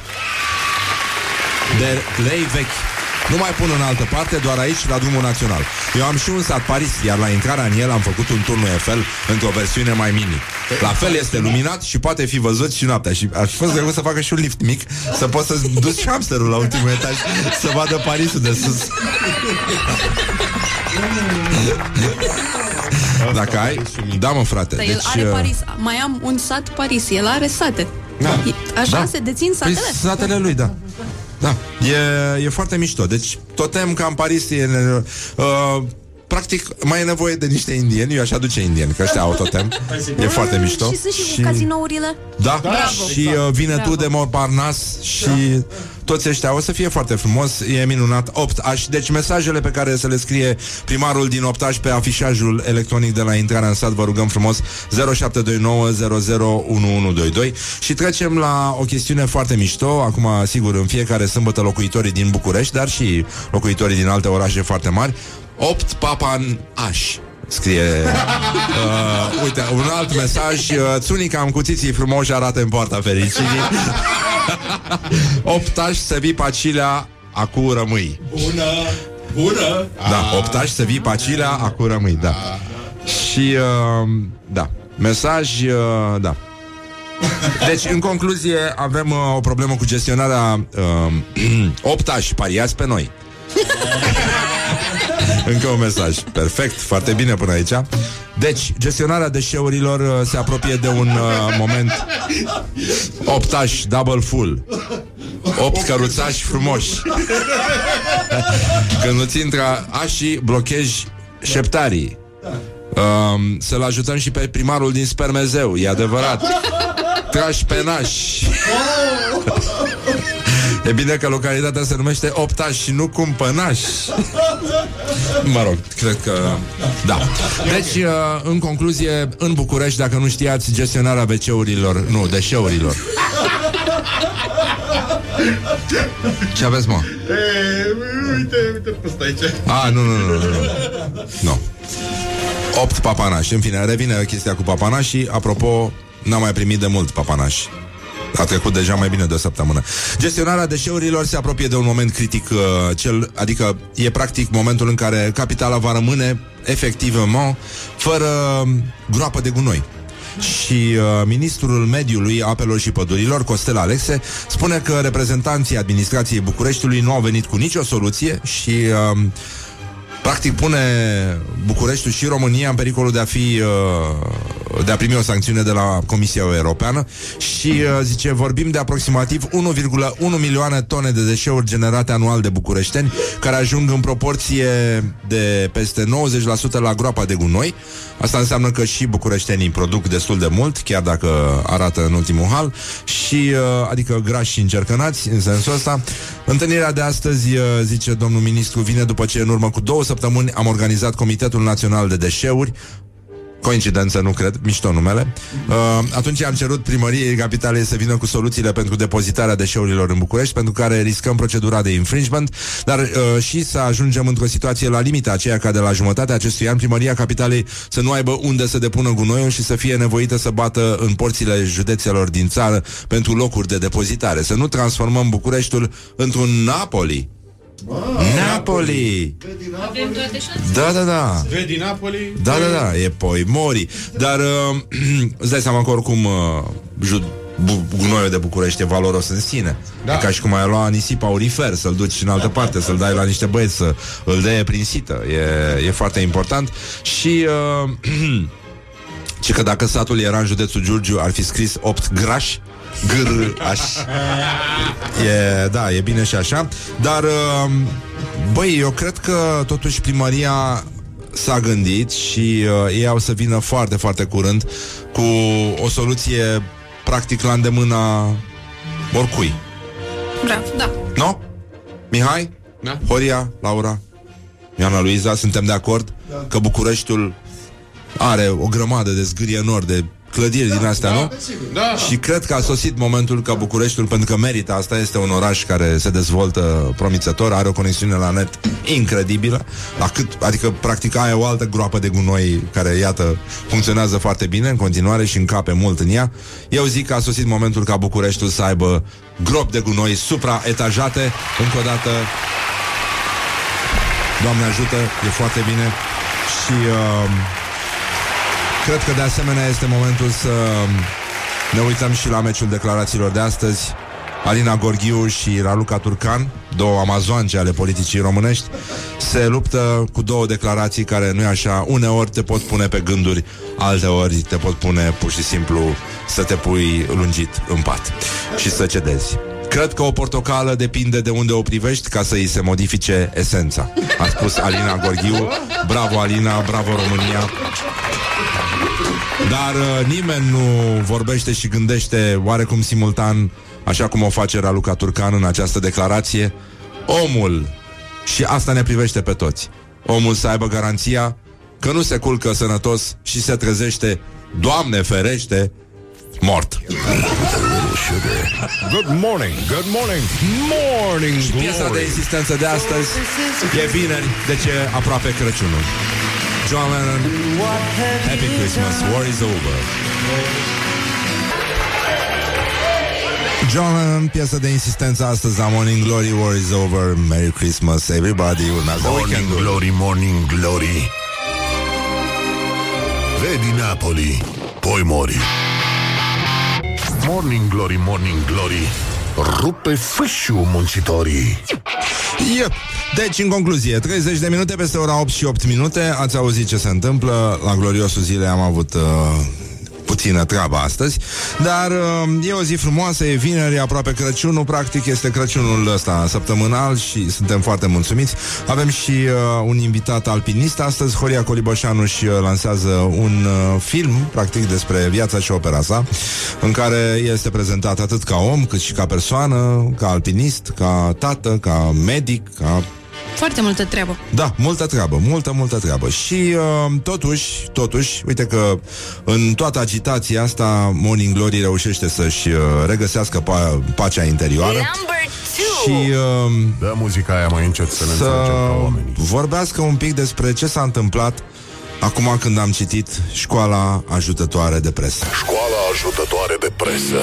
de lei vechi. Nu mai pun în altă parte, doar aici, la drumul național. Eu am și un sat Paris, iar la intrarea în el am făcut un turnul Eiffel într-o versiune mai mini. La fel este luminat și poate fi văzut și noaptea. Și ar fi fost greu să facă și un lift mic, să poți să duci hamsterul la ultimul etaj, să vadă Parisul de sus. Dacă ai... Da, mă, frate. Dar el Deci, are uh, Paris. Mai am un sat Paris. El are sate. Da. E- Așa Da. se dețin satele? Păi, satele lui, da. Da, e, e foarte mișto. Deci, totem ca în Paris e, uh, practic, mai e nevoie de niște indieni, eu aș aduce indieni, că ăștia au totem. E foarte mișto. Și sunt și, și... cazinourile. Da, Bravo. și uh, vine Bravo. tu de Montparnasse și toți ăștia o să fie foarte frumos, e minunat. 8 aș. Deci mesajele pe care să le scrie primarul din 8 aș pe afișajul electronic de la intrarea în sat, vă rugăm frumos 0729001122 și trecem la o chestiune foarte mișto. Acum, sigur, în fiecare sâmbătă locuitorii din București, dar și locuitorii din alte orașe foarte mari, 8 papan aș scrie uh, Uite, un alt mesaj uh, Țunica am cuțiții frumoși arată în poarta fericirii Optaș să vii pacilea Acu rămâi Bună, bună. Da, optaș să vii pacilea Acu rămâi, da Și, uh, da Mesaj, uh, da deci, în concluzie, avem uh, o problemă cu gestionarea uh, optași, pariați pe noi. Încă un mesaj. Perfect, foarte bine până aici. Deci, gestionarea deșeurilor uh, se apropie de un uh, moment optași, double full. Opt căruțași frumoși. Când îți intră așii, blochezi șeptarii. Um, să-l ajutăm și pe primarul din Spermezeu, e adevărat. Trași pe naș. E bine că localitatea se numește Optaș și nu Cumpănaș. Mă rog, cred că... Da. Deci, uh, în concluzie, în București, dacă nu știați, gestionarea WC-urilor, nu, deșeurilor. Ce aveți, mă? E, uite, uite pe ăsta aici. A, nu, nu, nu, nu, nu. Nu. 8 papanași. În fine, revine chestia cu papanașii. Apropo, n-am mai primit de mult papanași. A trecut deja mai bine de o săptămână. Gestionarea deșeurilor se apropie de un moment critic, uh, cel, adică e practic momentul în care capitala va rămâne efectivement fără um, groapă de gunoi. Și uh, ministrul mediului, apelor și pădurilor, Costel Alexe, spune că reprezentanții administrației Bucureștiului nu au venit cu nicio soluție și uh, practic pune Bucureștiul și România în pericolul de a fi uh, de a primi o sancțiune de la Comisia Europeană și uh, zice vorbim de aproximativ 1,1 milioane tone de deșeuri generate anual de bucureșteni care ajung în proporție de peste 90% la groapa de gunoi. Asta înseamnă că și bucureștenii produc destul de mult, chiar dacă arată în ultimul hal și uh, adică grași și încercănați în sensul ăsta. Întâlnirea de astăzi, uh, zice domnul ministru, vine după ce în urmă cu două săptămâni am organizat Comitetul Național de Deșeuri Coincidență, nu cred, mișto numele. Uh, atunci am cerut primăriei capitalei să vină cu soluțiile pentru depozitarea deșeurilor în București, pentru care riscăm procedura de infringement, dar uh, și să ajungem într-o situație la limita aceea ca de la jumătatea acestui an primăria capitalei să nu aibă unde să depună gunoiul și să fie nevoită să bată în porțile județelor din țară pentru locuri de depozitare. Să nu transformăm Bucureștiul într-un Napoli. Napoli! Avem toate șansele. Da, da, da. Vedi Napoli? Da, da, da, e poi mori. Dar uh, îți dai seama că oricum uh, ju- bu- gunoiul de București e valoros în sine. Da. E ca și cum ai lua nisip aurifer, să-l duci în altă parte, să-l dai la niște băieți, să îl dea prinsită. E, e foarte important. Și... Uh, ci că dacă satul era în județul Giurgiu, ar fi scris 8 grași, gr aș. E, da, e bine și așa. Dar, uh, băi, eu cred că totuși primăria s-a gândit și uh, ei au să vină foarte, foarte curând cu o soluție practic la îndemâna oricui. Bravo, da. Nu? Mihai? Da. Horia? Laura? Ioana Luiza, suntem de acord da. că Bucureștiul are o grămadă de zgârie nord, de clădiri da, din astea, da, nu? Da. Și cred că a sosit momentul ca Bucureștiul, pentru că merită, asta este un oraș care se dezvoltă promițător, are o conexiune la net incredibilă, la cât, adică practic are o altă groapă de gunoi care, iată, funcționează foarte bine în continuare și încape mult în ea. Eu zic că a sosit momentul ca Bucureștiul să aibă gropi de gunoi supraetajate, încă o dată Doamne ajută, e foarte bine și uh, cred că de asemenea este momentul să ne uităm și la meciul declarațiilor de astăzi. Alina Gorghiu și Raluca Turcan, două amazoance ale politicii românești, se luptă cu două declarații care nu e așa, uneori te pot pune pe gânduri, alteori te pot pune pur și simplu să te pui lungit în pat și să cedezi. Cred că o portocală depinde de unde o privești ca să îi se modifice esența. A spus Alina Gorghiu. Bravo, Alina, bravo, România. Dar uh, nimeni nu vorbește și gândește oarecum simultan, așa cum o face Raluca Turcan în această declarație, omul, și asta ne privește pe toți, omul să aibă garanția că nu se culcă sănătos și se trezește, Doamne ferește, mort. Good morning, good morning, morning Și piesa de glory. insistență de astăzi e vineri, de ce aproape Crăciunul. John Lennon, Happy Christmas, War is over. John Lennon, piesă de insistență astăzi la Morning Glory, War is over, Merry Christmas, everybody, urmează Morning weekendul. glory, morning glory. Vedi Napoli, poi mori. Morning glory, morning glory. Rupe fâșiu muncitorii. Yep. Deci, în concluzie, 30 de minute peste ora 8 și 8 minute. Ați auzit ce se întâmplă. La gloriosul zile am avut uh, puțină treabă astăzi Dar uh, e o zi frumoasă, e vineri, aproape Crăciunul Practic este Crăciunul ăsta săptămânal Și suntem foarte mulțumiți. Avem și uh, un invitat alpinist Astăzi Horia Coliboșanu și uh, lansează un uh, film Practic despre viața și opera sa În care este prezentat atât ca om Cât și ca persoană, ca alpinist Ca tată, ca medic Ca Foarte multă treabă. da, multă treabă, multă, multă treabă. Și uh, totuși, totuși, uite că în toată agitația asta Morning Glory reușește să-și uh, regăsească pa- pacea interioară Number și two. uh, Dă muzica aia mai încet să ne să înțelegem ca oamenii vorbească un pic despre ce s-a întâmplat acum când am citit Școala Ajutătoare de Presă. Școala ajutătoare de presă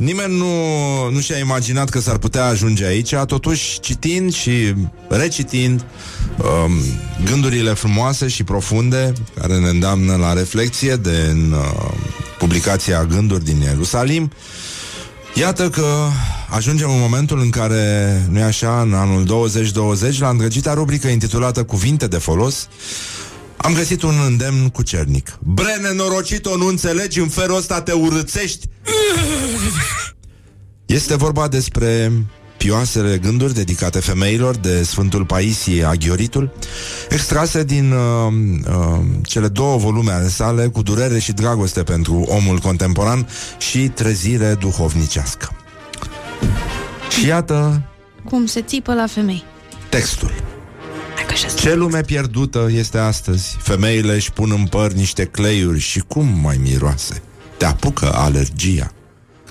Nimeni nu, nu și-a imaginat că s-ar putea ajunge aici, totuși citind și recitind um, gândurile frumoase și profunde care ne îndeamnă la reflexie de în uh, publicația Gânduri din Ierusalim, Iată că ajungem în momentul în care, nu e așa, în anul 2020, la îndrăgita rubrică intitulată Cuvinte de folos, am găsit un îndemn cu cernic. Bre, nenorocito, nu înțelegi, în felul ăsta te urâțești. Este vorba despre pioasele gânduri dedicate femeilor de Sfântul Paisie Aghioritul, extrase din uh, uh, cele două volume ale sale cu durere și dragoste pentru omul contemporan și trezire duhovnicească. Și iată Cum se țipă la femei. textul. Hai că așa Ce lume pierdută este astăzi? Femeile își pun în păr niște cleiuri Și cum mai miroase? Te apucă alergia.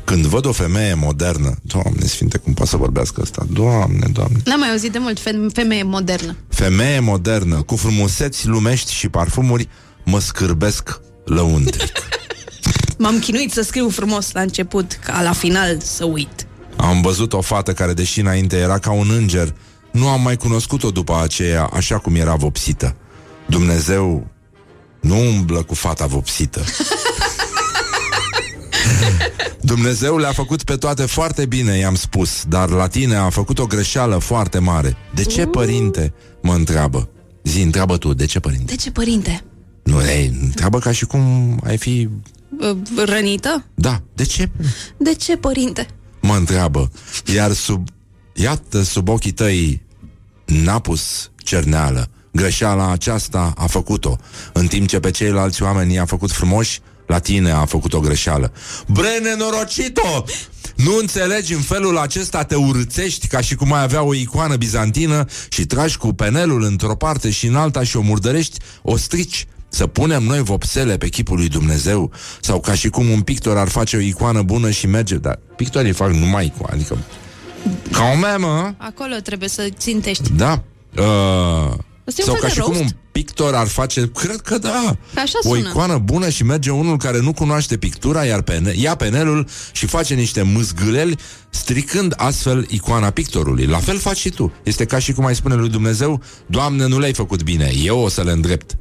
Când văd o femeie modernă Doamne sfinte, cum poate să vorbească asta? Doamne, doamne. N-am mai auzit de mult fe- femeie modernă. Femeie modernă Cu frumuseți lumești și parfumuri Mă scârbesc lăuntric. M-am chinuit să scriu frumos la început, ca la final să uit. Am văzut o fată care deși înainte era ca un înger Nu am mai cunoscut-o după aceea Așa cum era vopsită Dumnezeu nu umblă cu fata vopsită Dumnezeu le-a făcut pe toate foarte bine, i-am spus Dar la tine a făcut o greșeală foarte mare De ce, părinte? Mă întreabă Zi, întreabă tu, de ce, părinte? De ce, părinte? Nu, ei, întreabă ca și cum ai fi... Uh, Rănită? Da, de ce? De ce, părinte? mă întreabă Iar sub, iată, sub ochii tăi N-a pus cerneală Greșeala aceasta a făcut-o În timp ce pe ceilalți oameni i-a făcut frumoși La tine a făcut o greșeală Bre, nenorocito! Nu înțelegi în felul acesta te urâțești ca și cum ai avea o icoană bizantină și tragi cu penelul într-o parte și în alta și o murdărești, o strici. Să punem noi vopsele pe chipul lui Dumnezeu sau ca și cum un pictor ar face o icoană bună și merge, dar pictorii fac numai icoane, adică ca o memă, Acolo trebuie să țintești. da. Uh, Ăsta e un sau fel ca de și cum roast? un pictor ar face, cred că da, Că așa o sună. icoană bună și merge unul care nu cunoaște pictura, iar pene, ia penelul și face niște mâzgâleli, stricând astfel icoana pictorului. La fel faci și tu. Este ca și cum ai spune lui Dumnezeu, Doamne, nu le-ai făcut bine, eu o să le îndrept.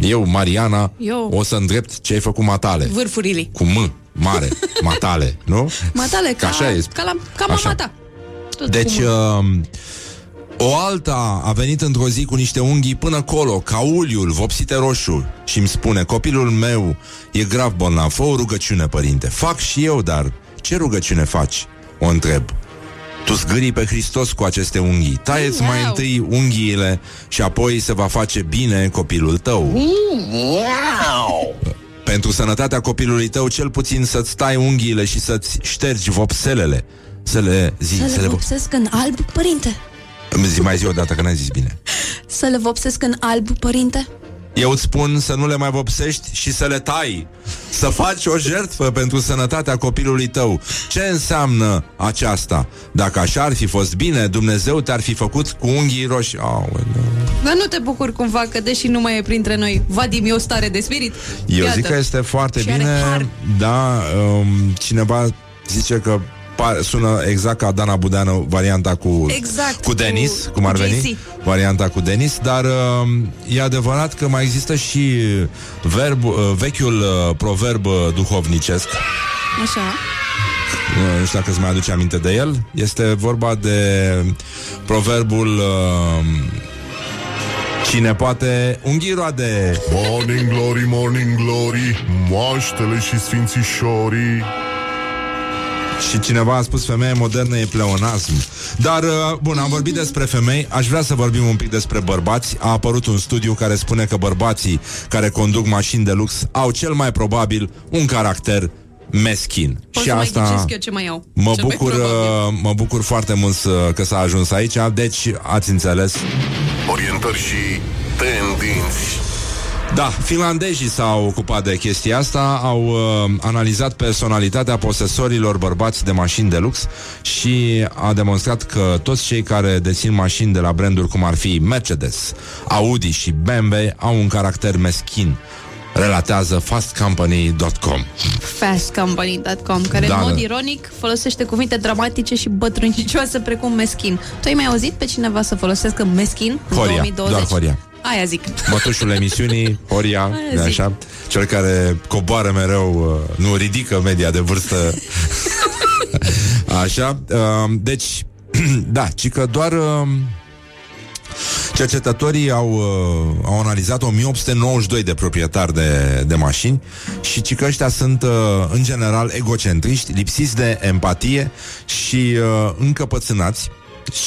Eu, Mariana, Eu. o să îndrept ce ai făcut matale. Vârfurile. Cu M, mare, matale, nu? Matale, ca, Așa e. ca, la, ca Așa. mama ta. Tot Deci, cu mă. uh, O alta a venit într-o zi cu niște unghii până colo, ca uliul, vopsite roșu și îmi spune, copilul meu e grav bolnav, fă o rugăciune, părinte. Fac și eu, dar ce rugăciune faci? O întreb. Tu zgârii pe Hristos cu aceste unghii. Taieți mai întâi unghiile și apoi se va face bine copilul tău. Pentru sănătatea copilului tău, cel puțin să-ți tai unghiile și să-ți ștergi vopselele. Să le zi, Să să le le, vo- vopsesc în alb, părinte? Îmi zi mai zi o dată, că n-ai zis bine. Să le vopsesc în alb, părinte? Eu îți spun să nu le mai vopsești și să le tai. Să faci o jertfă pentru sănătatea copilului tău. Ce înseamnă aceasta? Dacă așa ar fi fost bine, Dumnezeu te-ar fi făcut cu unghii roșii. Aoleu. Dar nu te bucuri cumva că, deși nu mai e printre noi, Vadim e o stare de spirit? Eu Iată. zic că este foarte Și are bine. har. Da, um, cineva zice că pa- sună exact ca Dana Budeanu varianta cu, Exact, cu Denis, cu- cum ar cu veni, JC. varianta cu Denis, dar um, e adevărat că mai există și verb, uh, vechiul uh, proverb uh, duhovnicesc Așa. Uh, Nu știu dacă îți mai aduce aminte de el. Este vorba de proverbul uh, Cine poate unghii roade Morning glory, morning glory Moaștele și sfințișorii Și cineva a spus femeie modernă e pleonasm. Dar, uh, bun, am vorbit despre femei. Aș vrea să vorbim un pic despre bărbați. A apărut un studiu care spune că bărbații Care conduc mașini de lux Au cel mai probabil un caracter meschin. Poți Și să mai asta ghicesc eu ce mai iau. Mă Cel mai bucur, probabil. uh, mă bucur foarte mult să, că s-a ajuns aici. Deci ați înțeles. Orientări și tendinți Da, finlandezii s-au ocupat de chestia asta, au uh, analizat personalitatea posesorilor bărbați de mașini de lux și a demonstrat că toți cei care dețin mașini de la branduri cum ar fi Mercedes, Audi și BMW au un caracter meschin relatează fastcompany.com Fastcompany.com Care Da, în mod da. ironic folosește cuvinte dramatice și bătrânicioase precum meschin Tu ai mai auzit pe cineva să folosească meschin în Horia, 2020? doar Horia. Aia zic Mătușul emisiunii, Horia, Aia de zic. așa, cel care coboară mereu, uh, nu ridică media de vârstă. Așa, uh, deci, da, ci că doar uh, cercetătorii au, uh, au analizat 1892 de proprietari de, de mașini și ci că ăștia sunt, uh, în general, egocentriști, lipsiți de empatie și uh, încăpățânați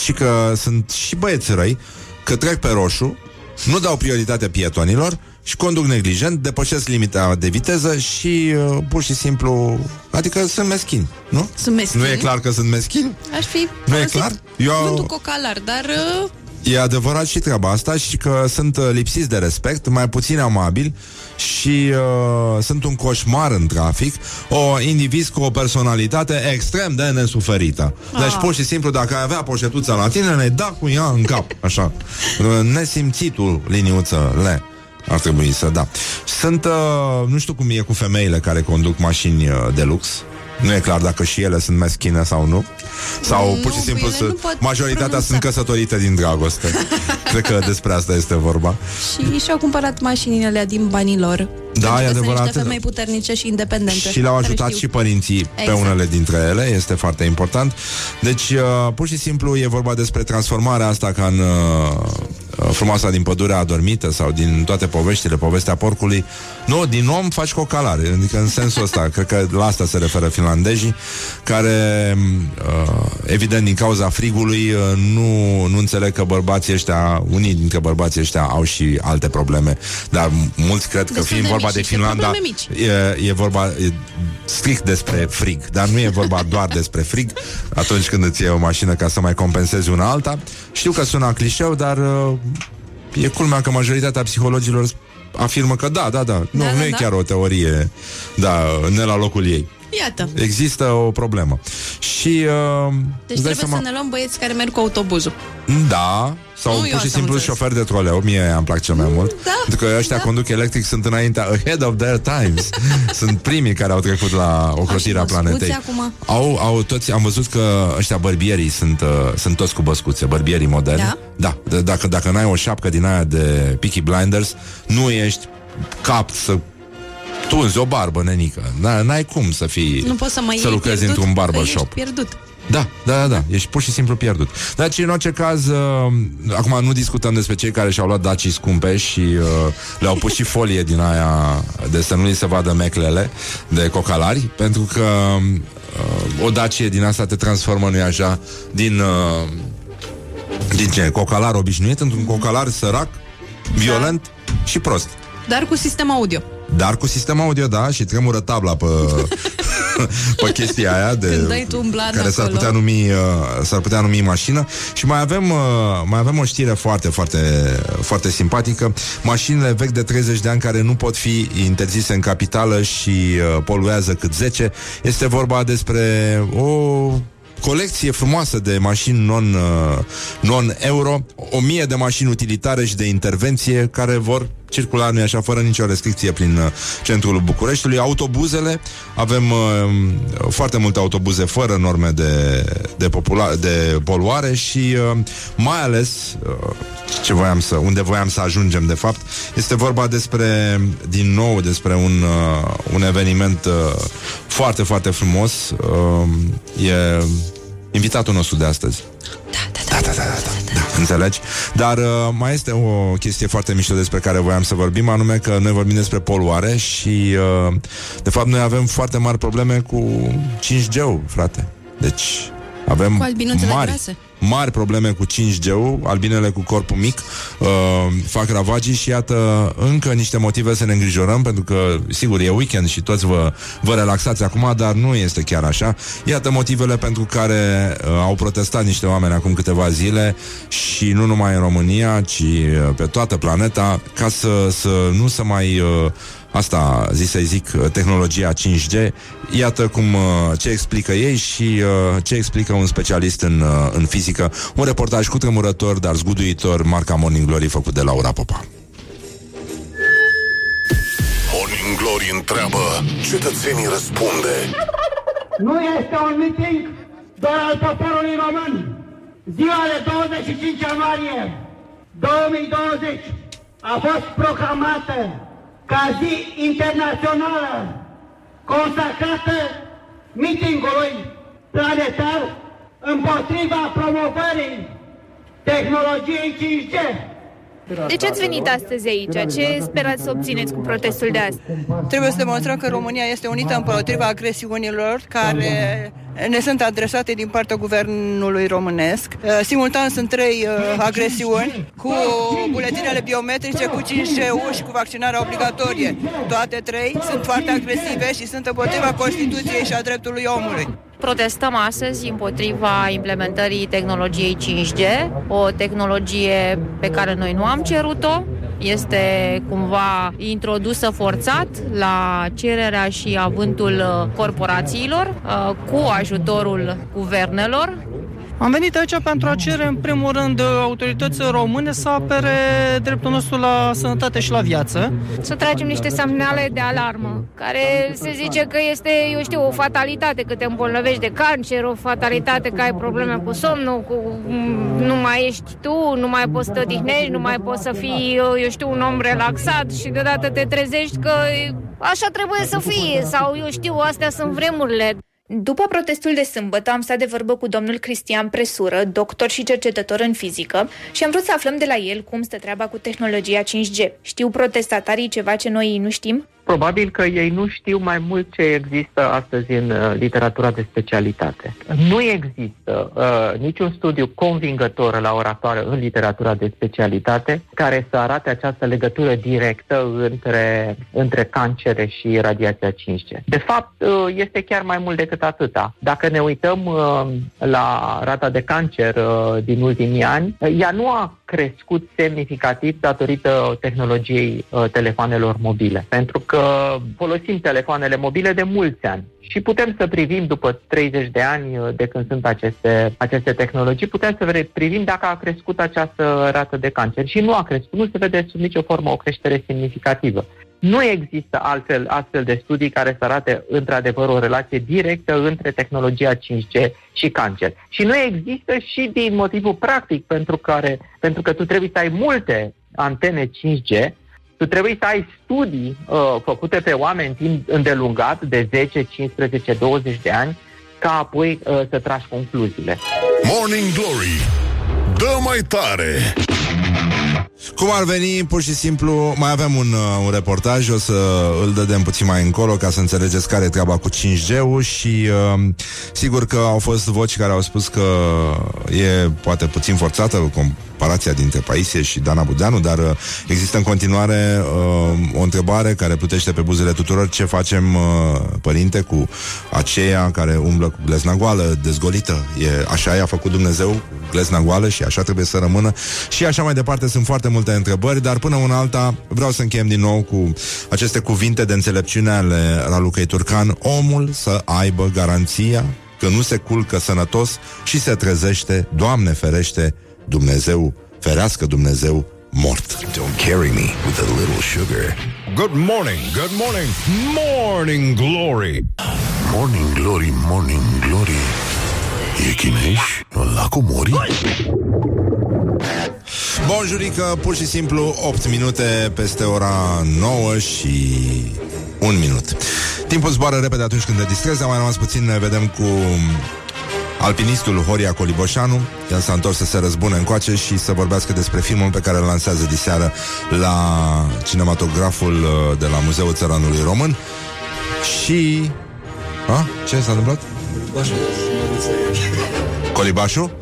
și că sunt și băieți răi, că trec pe roșu, nu dau prioritate pietonilor și conduc neglijent, depășesc limita de viteză și uh, pur și simplu, adică sunt meschini, nu? Sunt meschini. Nu e clar că sunt meschini? Aș fi Nu e folosit clar? Eu- Cuvântul cocalar, dar uh, E adevărat și treaba asta și că sunt uh, lipsiți de respect, mai puțin amabili și uh, sunt un coșmar în trafic, o indivizi cu o personalitate extrem de nesuferită. Deci, Ah. pur și simplu, dacă ai avea poșetuța la tine, ne da cu ea în cap, așa. Uh, Nesimțitul, liniuță, le. Ar trebui să, da. Sunt, uh, nu știu cum e cu femeile care conduc mașini uh, de lux. Nu e clar dacă și ele sunt meschine sau nu. Sau Nu, pur și simplu ele nu sunt, pot majoritatea pronunța. sunt căsătorite din dragoste. Cred că despre asta este vorba. și și-au cumpărat mașinile alea din banii lor Da, Pentru e că adevărat. Sunt niște femei puternice și independente Și le-au care ajutat știu. și părinții pe Exact. unele dintre ele, este foarte important. Deci, uh, pur și simplu, e vorba despre transformarea asta ca în uh, uh, frumoasa din pădurea adormită sau din toate poveștile, povestea porcului. Nu, din om faci cocalare, adică în sensul ăsta, cred că la asta se referă finlandezii, care, uh, evident, din cauza frigului, uh, nu, nu înțeleg că bărbații ăștia, unii dintre bărbații ăștia au și alte probleme, dar mulți cred că Destul fiind de vorba mici, de niște Finlanda, probleme mici. e, e vorba e, strict despre frig, dar nu e vorba doar despre frig atunci când îți iei o mașină ca să mai compensezi una alta. Știu că sună clișeu, dar uh, e culmea că majoritatea psihologilor afirmă că da, da, da, nu, Da, nu da, e da. chiar o teorie, da, ne la locul ei. Iată Există o problemă. Și uh, Deci îți dai trebuie seama- să ne luăm băieți care merg cu autobuzul da, sau Nu, eu pur și asta am simplu înțeles. șofer de troleu Mie îmi plac cel mai mult da, Pentru că ăștia da. conduc electric Sunt înaintea ahead of their times Sunt primii care au trecut la ocrotirea Au și băscuțe planetei acum? au, au toți, am văzut că ăștia bărbierii sunt, uh, sunt toți cu băscuțe Bărbierii moderni Da? da d- dacă, dacă n-ai o șapcă din aia de Peaky Blinders Nu ești cap să tunzi o barbă, nenică N- N-ai cum să fii Nu poți să mai Să iei lucrezi pierdut, într-un că barbershop ești pierdut Da, da, da, da, ești pur și simplu pierdut. Deci, în orice caz, uh, acum nu discutăm despre cei care și-au luat dacii scumpe și uh, le-au pus și folie din aia de să nu li se vadă meclele de cocalari, pentru că uh, o dacie din asta te transformă, nu așa, din... Uh, din ce? Cocalar obișnuit într-un cocalar sărac, violent și prost. Dar cu sistem audio. Dar cu sistem audio, da, și tremură tabla pe, pe chestia aia de, Când dai tu un blan care s-ar acolo. putea, numi, uh, s-ar putea numi mașină. Și mai avem, uh, mai avem o știre foarte, foarte, foarte simpatică. Mașinile vechi de 30 de ani care nu pot fi interzise în capitală și uh, poluează cât 10. Este vorba despre o colecție frumoasă de mașini non, uh, non-euro, o mie de mașini utilitare și de intervenție care vor circula, nu așa, fără nicio restricție prin uh, centrul Bucureștiului. Autobuzele, avem uh, foarte multe autobuze fără norme de, de, popula- de poluare și uh, mai ales uh, ce voiam să, unde voiam să ajungem de fapt, este vorba despre, din nou, despre un, uh, un eveniment uh, foarte, foarte frumos. Uh, e invitatul nostru de astăzi. Da, da, da, da, da, da. Înțelegi? Dar uh, mai este o chestie foarte mișto despre care voiam să vorbim, anume că noi vorbim despre poluare și uh, de fapt noi avem foarte mari probleme cu 5G-ul, frate. Deci avem Cu albinuțele mari, grase. Mari probleme cu 5G-ul, albinele cu corpul mic uh, fac ravagii și iată încă niște motive să ne îngrijorăm, pentru că, sigur, e weekend și toți vă, vă relaxați acum, dar nu este chiar așa. Iată motivele pentru care uh, au protestat niște oameni acum câteva zile și nu numai în România, ci uh, pe toată planeta, ca să, să nu să mai... Uh, Asta, zi să zic, uh, tehnologia 5G. Iată cum uh, ce explică ei și uh, ce explică un specialist în, uh, în fizică. Un reportaj cu tremurător, dar zguduitor, marca Morning Glory făcut de Laura Popa. Morning Glory întreabă, cetățenii răspunde. Nu este un meeting doar al poporului român. Ziua de 25 ianuarie 2020 a fost proclamată ca zi internațională consacrată meetingului planetar împotriva promovării tehnologiei 5G. De ce ați venit astăzi aici? Ce sperați să obțineți cu protestul de azi? Trebuie să demonstrăm că România este unită împotriva agresiunilor care ne sunt adresate din partea guvernului românesc. Uh, Simultan sunt trei uh, agresiuni cu buletinele biometrice, cu 5G-ul și cu vaccinarea obligatorie. Toate trei sunt foarte agresive și sunt împotriva Constituției și a dreptului omului. Protestăm astăzi împotriva implementării tehnologiei 5G, o tehnologie pe care noi nu am cerut-o, este cumva introdusă forțat la cererea și avântul uh, corporațiilor uh, cu ajutorul guvernelor Am venit aici pentru a cere, în primul rând, autorității române să apere dreptul nostru la sănătate și la viață. să tragem niște semnale de alarmă, care se zice că este, eu știu, o fatalitate că te îmbolnăvești de cancer, o fatalitate că ai probleme cu somnul, cu m, nu mai ești tu, nu mai poți să te odihnești, nu mai poți să fii, eu știu, un om relaxat și deodată te trezești că așa trebuie să fie sau eu știu, astea sunt vremurile. După protestul de sâmbătă am stat de vorbă cu domnul Cristian Presură, doctor și cercetător în fizică, și am vrut să aflăm de la el cum stă treaba cu tehnologia 5G. Știu protestatarii ceva ce noi nu știm? Probabil că ei nu știu mai mult ce există astăzi în uh, literatura de specialitate. Nu există uh, niciun studiu convingător la ora actuală în literatura de specialitate care să arate această legătură directă între, între cancere și radiația 5G. De fapt, uh, este chiar mai mult decât atâta. Dacă ne uităm uh, la rata de cancer uh, din ultimii ani, uh, ea nu a crescut semnificativ datorită tehnologiei uh, telefoanelor mobile. Pentru că folosim telefoanele mobile de mulți ani și putem să privim după 30 de ani uh, de când sunt aceste, aceste tehnologii, putem să vre- privim dacă a crescut această rată de cancer și nu a crescut, nu se vede sub nicio formă o creștere semnificativă. Nu există altfel, astfel de studii care să arate într-adevăr o relație directă între tehnologia 5G și cancer. Și nu există și din motivul practic pentru, care, pentru că tu trebuie să ai multe antene 5G, tu trebuie să ai studii uh, făcute pe oameni timp îndelungat de 10, 15, 20 de ani ca apoi uh, să tragi concluziile. Morning Glory Dă mai tare Cum ar veni, pur și simplu, mai avem un, uh, un reportaj, o să îl dădem puțin mai încolo ca să înțelegeți care e treaba cu 5G-ul și uh, sigur că au fost voci care au spus că e poate puțin forțată comparația dintre Paisie și Dana Budeanu, dar uh, există în continuare uh, o întrebare care plutește pe buzele tuturor. Ce facem, uh, părinte, cu aceea care umblă cu glezna goală, dezgolită? E, așa i-a făcut Dumnezeu, cu glezna goală și așa trebuie să rămână. Și așa mai departe sunt foarte multe întrebări, dar până una alta vreau să încheiem din nou cu aceste cuvinte de înțelepciune ale Ralucăi Turcan. Omul să aibă garanția că nu se culcă sănătos și se trezește, Doamne ferește, Dumnezeu, ferească Dumnezeu, mort. Don't carry me with a little sugar. Good morning, good morning Morning Glory Morning Glory, Morning Glory E chineș la comori? Bonjurică, pur și simplu 8 minute peste ora 9 și un minut. Timpul zboară repede atunci când te distrezi, a mai rămas puțin, ne vedem cu alpinistul Horia Coliboșanu. El s-a întors să se răzbune încoace și să vorbească despre filmul pe care îl lansează diseară la cinematograful uh, de la Muzeul Țăranului Român. Și... A? Ce s-a întâmplat? Colibașul?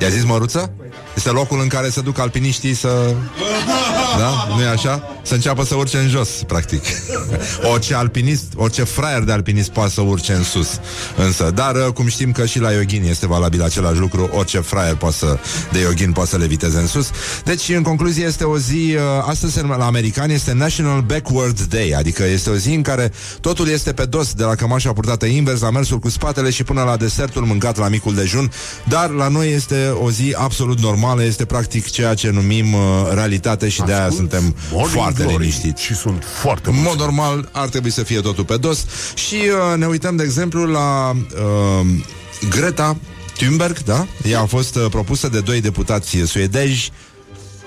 I-a zis măruță? Este locul în care se duc alpiniștii să... Da? nu e așa? Să înceapă să urce în jos, practic. Orice alpinist, orice fraier de alpinist poate să urce în sus. Însă, dar uh, cum știm că și la yogin este valabil același lucru, orice fraier poate să, de yogin poate să le viteze în sus. Deci, în concluzie, este o zi, uh, astăzi la americani este National Backward Day, adică este o zi în care totul este pe dos, de la cămașa purtată invers, la mersul cu spatele și până la desertul mâncat la micul dejun, dar la noi este o zi absolut normală, este practic ceea ce numim uh, realitate și de aia suntem Morning foarte Glory. liniștiți. Și sunt foarte În mulți mod normal ar trebui să fie totul pe dos și uh, ne uităm, de exemplu, la uh, Greta Thunberg, da? Ea a fost uh, propusă de doi deputați suedezi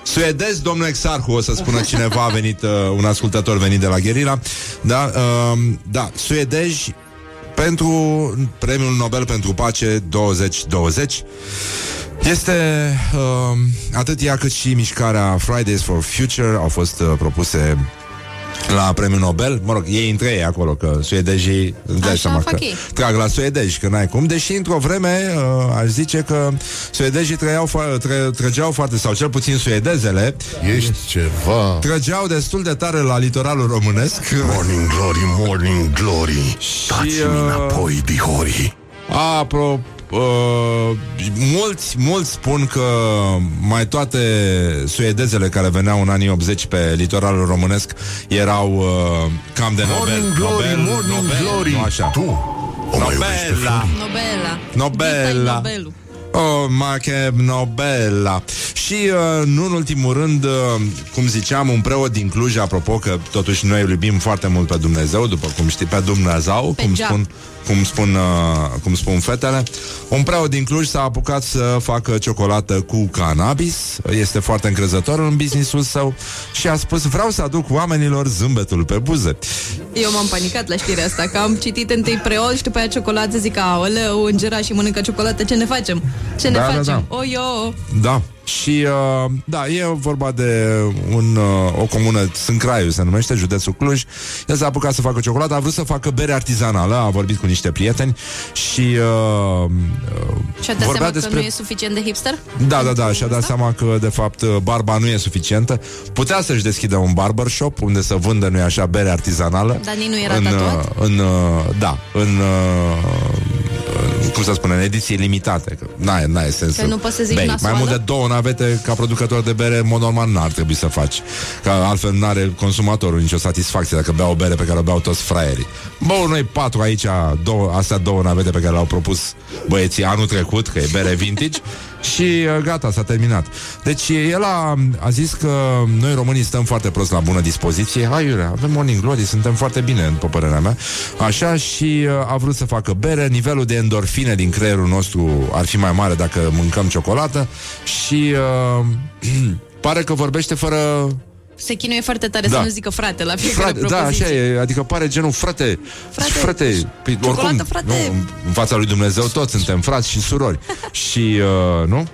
Suedez, domnul Exarhu, o să spună cineva a venit, uh, un ascultător venit de la Gherila. Da, uh, da, suedezi pentru Premiul Nobel pentru Pace 2020. Este uh, atât ea cât și mișcarea Fridays for Future au fost uh, propuse la premiul Nobel, mă rog, ei între ei acolo, că suedezii, îți dai Așa seama fac că ei. trag la suedezi, că n-ai cum, deși într-o vreme uh, aș zice că suedezii trăiau fo- tră, trăgeau foarte, sau cel puțin suedezele, Ești ceva. trăgeau destul de tare la litoralul românesc. Morning Glory, Morning Glory. Dați-mi uh, înapoi, dihori Apro, uh, mulți, mulți spun că mai toate suedezele care veneau în anii 80 pe litoralul românesc erau uh, cam de Nobel. Morning Glory, Nobel, Morning Nobel, Glory Nu așa. Tu o mai iubești pe Nobela. Nobela. Nobela. Dita-i Nobelul. Oh, ma che Nobela Și uh, nu în ultimul rând uh, Cum ziceam, un preot din Cluj Apropo că totuși noi îl iubim foarte mult pe Dumnezeu După cum știi, pe Dumnezeu Pe Cum geam. spun, cum spun, uh, cum spun fetele Un preot din Cluj s-a apucat să facă ciocolată cu cannabis Este foarte încrezător în businessul său Și a spus vreau să aduc oamenilor zâmbetul pe buze Eu m-am panicat la știrea asta, că am citit întâi preol și după aia ciocolată, zic, aoleu, îngera și mănâncă ciocolată, ce ne facem? Ce ne Da, da, facem? da. O, eu, Da. Și, uh, da, e vorba de un, uh, o comună, Sâncraiu se numește, județul Cluj. El s-a apucat să facă ciocolată, a vrut să facă bere artizanală, a vorbit cu niște prieteni și uh, uh, și-a dat vorbea seama despre... că nu e suficient de hipster? Da, da, da, și-a dat seama că, de fapt, barba nu e suficientă. Putea să-și deschidă un barbershop unde să vândă, nu așa, bere artizanală. Dar nici nu era în, tatuat? uh, în, uh, da, în, uh, cum să spun, în ediții limitate. Că n-ai, n-ai sens Că nu poți să zici bei. nasoală? Mai mult de două navete ca producător de bere, în mod normal n-ar trebui să faci. Că altfel n-are consumatorul nicio satisfacție dacă bea o bere pe care o beau toți fraierii. Bă, noi patru aici, două, astea două navete pe care le-au propus băieții anul trecut, că e bere vintage, și uh, gata, s-a terminat. Deci el a, a zis că noi românii stăm foarte prost la bună dispoziție. Hai, iurea, avem morning glory, suntem foarte bine, după părerea mea. Așa și uh, a vrut să facă bere, nivelul de endorfine din creierul nostru ar fi mai mare dacă mâncăm ciocolată și uh, pare că vorbește fără Se chinuie foarte tare Da. să nu zică frate la fiecare Frate, da, propoziție. așa e, adică pare genul frate, Frate, frate, păi, ciocolată, oricum, frate. Nu, în fața lui Dumnezeu toți suntem frați și surori. și, uh, nu?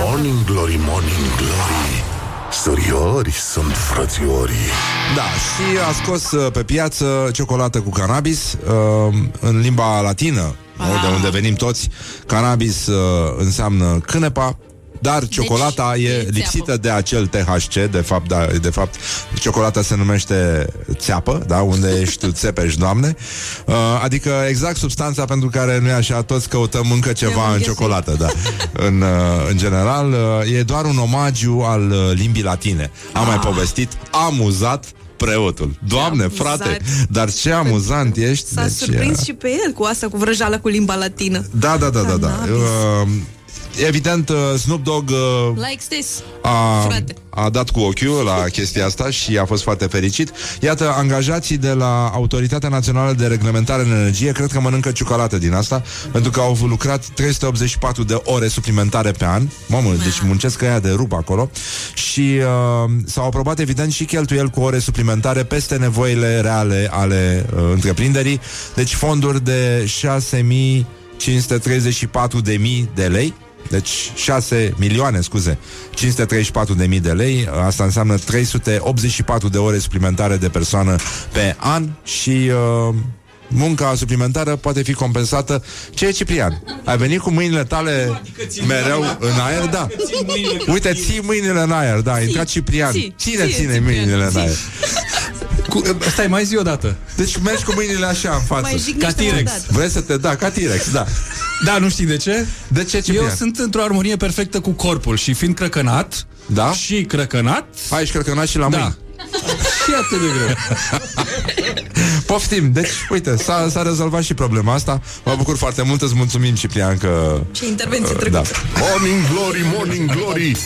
Morning Glory, Morning Glory Suriori sunt frățiorii Da, și a scos uh, pe piață ciocolată cu cannabis uh, în limba latină, Ah. nu, de unde venim toți. Cannabis uh, înseamnă cânepa, dar ciocolata Deci, e e lipsită de acel THC, de fapt, da, de fapt, ciocolata se numește țeapă, da, unde ești tu țepești, doamne. Uh, adică exact substanța pentru care noi așa toți căutăm încă ceva în înghesuit. ciocolată, da. În, uh, în general, uh, e doar un omagiu al uh, limbii latine. Am mai povestit, amuzat preotul. Doamne, amuzat. frate, dar ce amuzant ești. S-a deci, surprins uh, și pe el cu asta, cu vrăjeala cu limba latină. Da, da, da, da, da. Cannabis. Uh, evident, uh, Snoop Dogg uh, Likes this. a, Frate. a dat cu ochiul la chestia asta și a fost foarte fericit. Iată, angajații de la Autoritatea Națională de Reglementare în Energie cred că mănâncă ciocolată din asta, pentru că au lucrat 384 de ore suplimentare pe an. Mamă, deci muncesc ăia de rup acolo. Și uh, s-au aprobat, evident, și cheltuieli cu ore suplimentare peste nevoile reale ale uh, întreprinderii. Deci fonduri de 6534 de mii de lei deci 6 milioane, scuze, 534 de mii de lei, asta înseamnă 384 de ore suplimentare de persoană pe an și uh, munca suplimentară poate fi compensată. Ce e, Ciprian? Ai venit cu mâinile tale mereu în aer? Da. Uite, ții mâinile în aer, da, a intrat Ciprian. ții, Cine ție, ține Ciprian, mâinile în ții. aer? Cu, stai, mai zi o dată. Deci mergi cu mâinile așa în față. Mai jignește Ca T-Rex. o dată. Vrei să te... Da, ca T-Rex, da. Da, nu știi de ce? De ce, Ciprian? Eu sunt într-o armonie perfectă cu corpul și fiind crăcănat Da? și crăcănat, Hai, ești crăcănat și la da. Mâini. și atât de greu. Poftim, deci, uite, s-a, s-a rezolvat și problema asta Mă bucur foarte mult, îți mulțumim, Ciprian, că... Ce intervenție Uh, trecută. da. Morning Glory, Morning Glory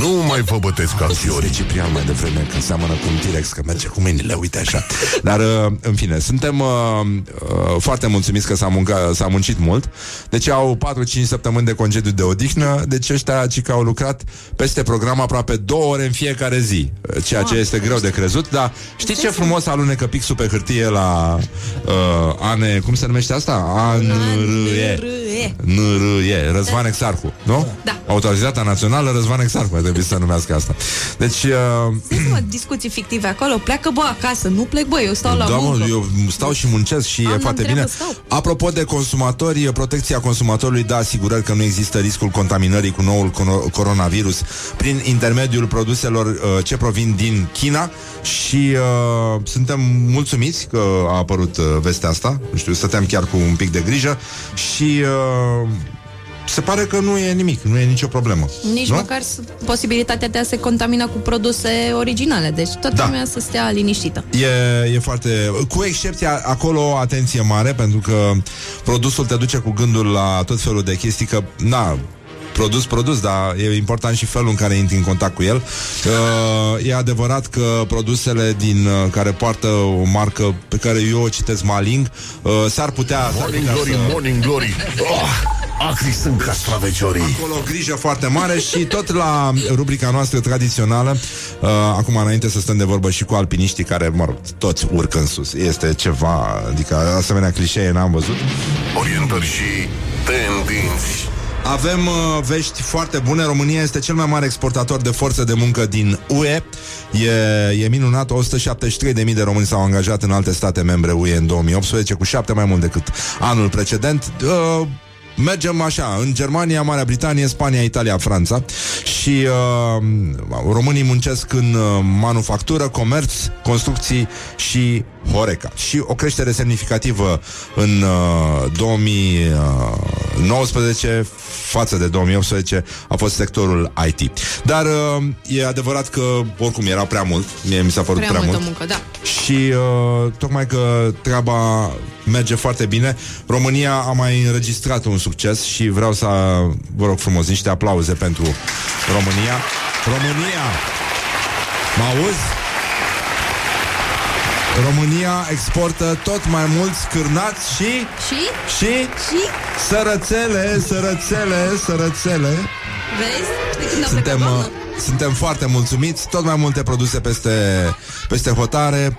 Nu mai vă bătesc ca de fiorii Ciprian mai devreme Că seamănă cu un T-Rex Că merge cu mâinile, uite așa Dar, uh, în fine, suntem uh, uh, Foarte mulțumiți că s-a, munca, s-a muncit mult Deci au 4-5 săptămâni de concediu de odihnă Deci ăștia ci că au lucrat Peste program aproape două ore în fiecare zi Ceea ce este greu de crezut Dar știi ce frumos alunecă pixul pe hârtie La uh, Ane, cum se numește asta? ANRE Râe. NRE, Răzvan Exarhu, nu? Da. Autoritatea Națională Răzvan Exarhu ar trebui să se numească asta. Deci, uh, Sunt mă, discuții fictive acolo. Pleacă bă acasă, nu plec bă, eu stau la da, muncă. mă, eu stau și muncesc și Am e la foarte treabă, bine. stau. Apropo de consumatori, protecția consumatorului dă asigurări că nu există riscul contaminării cu noul cono- coronavirus prin intermediul produselor uh, ce provin din China și uh, suntem mulțumiți că a apărut uh, vestea asta. Nu știu, stăteam chiar cu un pic de grijă și uh, se pare că nu e nimic, nu e nicio problemă. Nici nu? măcar s- posibilitatea de a se contamina cu produse originale. Deci toată Da. lumea să stea liniștită. E, e foarte... Cu excepția, acolo, atenție mare, pentru că produsul te duce cu gândul la tot felul de chestii, că, na, produs, produs, dar e important și felul în care intri în contact cu el. Uh, e adevărat că produsele din uh, care poartă o marcă pe care eu o citesc Maling, uh, s-ar putea... s-ar Morning putea Glory, să- Morning Glory oh, Acri sunt castraveciorii Acolo o grijă foarte mare și tot la rubrica noastră tradițională, uh, acum înainte să stăm de vorbă și cu alpiniștii care, mă rog, toți urcă în sus. Este ceva, adică asemenea clișee n-am văzut. Orientări și tendinți Avem uh, vești foarte bune. România este cel mai mare exportator de forță de muncă din UE. E, e minunat, 173.000 de români s-au angajat în alte state membre UE în 2018, cu șapte mai mult decât anul precedent. Uh, Mergem așa, în Germania, Marea Britanie, Spania, Italia, Franța și uh, românii muncesc în uh, manufactură, comerț, construcții și Horeca. Și o creștere semnificativă în uh, 2019 față de 2018 a fost sectorul IT. Dar uh, e adevărat că oricum era prea mult, mie mi s-a părut Prea, prea, multă mult. muncă, da. Și uh, tocmai că treaba merge foarte bine, România a mai înregistrat un succes și vreau să vă rog frumos niște aplauze pentru România. România! Mă auzi? România exportă tot mai mulți cârnați și Și? și Și? sărățele, sărățele, sărățele. Vezi? De când a Suntem, plecat uh, doamna? suntem foarte mulțumiți, tot mai multe produse peste, peste hotare,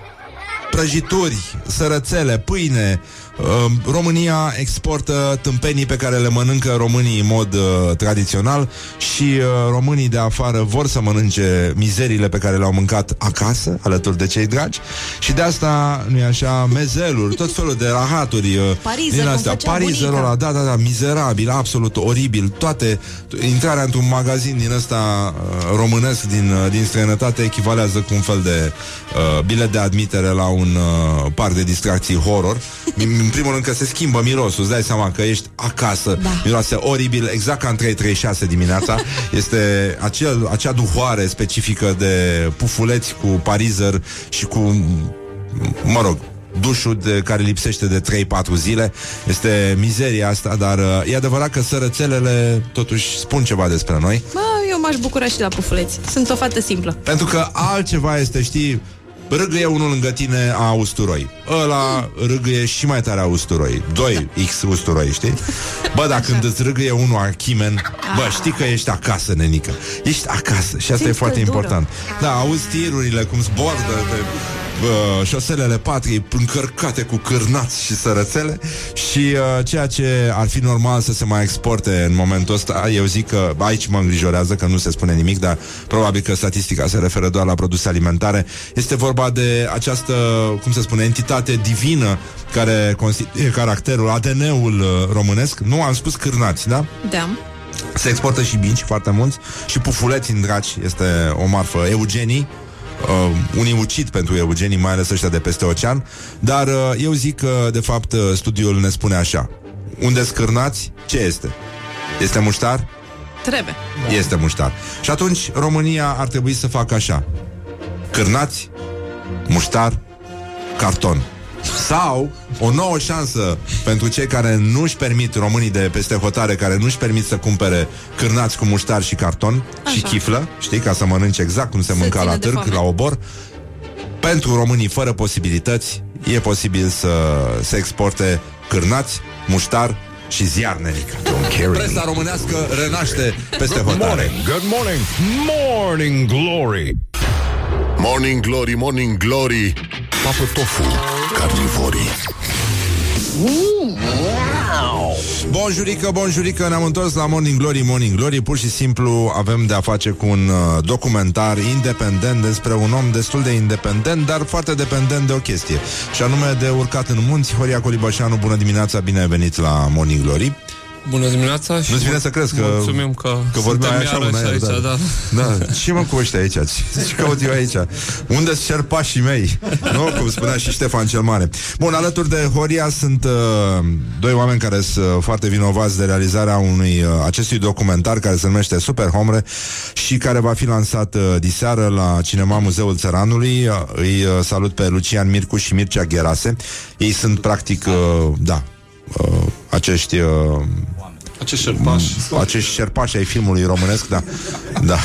prăjituri, sărățele, pâine. Uh, România exportă tâmpenii pe care le mănâncă românii în mod uh, tradițional și uh, românii de afară vor să mănânce mizerile pe care le-au mâncat acasă, alături de cei dragi și de asta, nu-i așa, mezeluri, tot felul de rahaturi uh, Parizer, din cum astea, făcea parizerul bunica. ăla, da, da, da, mizerabil, absolut oribil, toate, intrarea într-un magazin din ăsta uh, românesc din, uh, din străinătate echivalează cu un fel de uh, bilet de admitere la un uh, parc de distracții horror. În în primul rând că se schimbă mirosul, îți dai seama că ești acasă, da. miroase oribil, exact ca în 336 dimineața. Este acel, acea duhoare specifică de pufuleți cu parizer și cu, mă rog, dușul de, care lipsește de 3-4 zile. Este mizeria asta, dar uh, e adevărat că sărățelele totuși spun ceva despre noi. Bă, eu m-aș bucura și la pufuleți. Sunt o fată simplă. Pentru că altceva este, știi, râgâie unul lângă tine a usturoi. Ăla râgâie și mai tare a usturoi. 2x usturoi, știi? Bă, dacă când îți râgâie unul a chimen, bă, știi că ești acasă, nenică. Ești acasă și asta Simți e foarte căldură. important. Da, auzi tirurile cum zboardă pe bă, șoselele patriei încărcate cu cârnați și sărățele și uh, ceea ce ar fi normal să se mai exporte în momentul ăsta, eu zic că aici mă îngrijorează că nu se spune nimic, dar probabil că statistica se referă doar la produse alimentare. Este vorba de această, cum se spune, entitate divină care constituie caracterul, ADN-ul uh, românesc. Nu, am spus cârnați, da? Da. Se exportă și binci foarte mulți și pufuleți în draci este o marfă. Eugenii, uh, unii ucid pentru eugenii, mai ales ăștia de peste ocean, dar uh, eu zic că, de fapt, uh, studiul ne spune așa. Unde scârnați, ce este? Este muștar? Trebuie. Este muștar. Și atunci România ar trebui să facă așa. Cârnați, muștar, carton. Sau o nouă șansă pentru cei care nu își permit, românii de peste hotare, care nu își permit să cumpere cârnați cu muștar și carton Așa. și chiflă, știi, ca să mănânce exact cum se mânca țină la de târg, foame. la obor. Pentru românii fără posibilități, e posibil să se exporte cârnați, muștar și ziar, nenică. Presa românească renaște peste Good hotare. morning, good morning, morning glory. Morning glory, morning glory. Papă tofu, carnivorii. Bonjurică, bonjurică, ne-am întors la Morning Glory, Morning Glory. Pur și simplu avem de-a face cu un uh, documentar independent despre un om destul de independent, dar foarte dependent de o chestie Și anume de urcat în munți. Horia Colibașanu, bună dimineața, bine ai venit la Morning Glory Bună dimineața și Nu-ți vine să crezi că, mulțumim că, că vorbeai suntem așa iarăși una aici, aia, da. da. Și mă cu ăștia aici Ce caut eu aici? unde sunt șerpașii mei? Nu? Cum spunea și Ștefan cel Mare Bun, alături de Horia sunt uh, Doi oameni care sunt uh, foarte vinovați De realizarea unui uh, acestui documentar Care se numește Super Homre Și care va fi lansat uh, diseară La Cinema Muzeul Țăranului uh, Îi uh, salut pe Lucian Mircu și Mircea Gherase Ei sunt practic, uh, da uh, Acești uh, Acești șerpași. acești șerpași ai filmului românesc, da. da.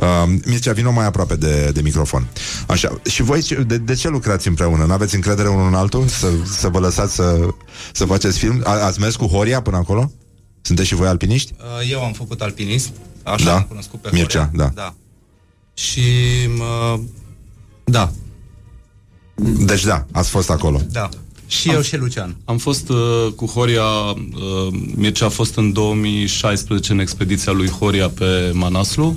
Uh, Mircea, vino mai aproape de, de microfon. Așa. Și voi ce- de, de ce lucrați împreună? N-aveți încredere unul în altul? Să, să vă lăsați să, să faceți film? A, ați mers cu Horia până acolo? Sunteți și voi alpiniști? Uh, Eu am făcut alpinism, așa Da. am cunoscut pe Mircea, Horea. da. da. Și mă, da, Deci da, ați fost acolo. da. Și eu și Lucian. Am fost uh, cu Horia, uh, Mircea a fost în 2016 în expediția lui Horia pe Manaslu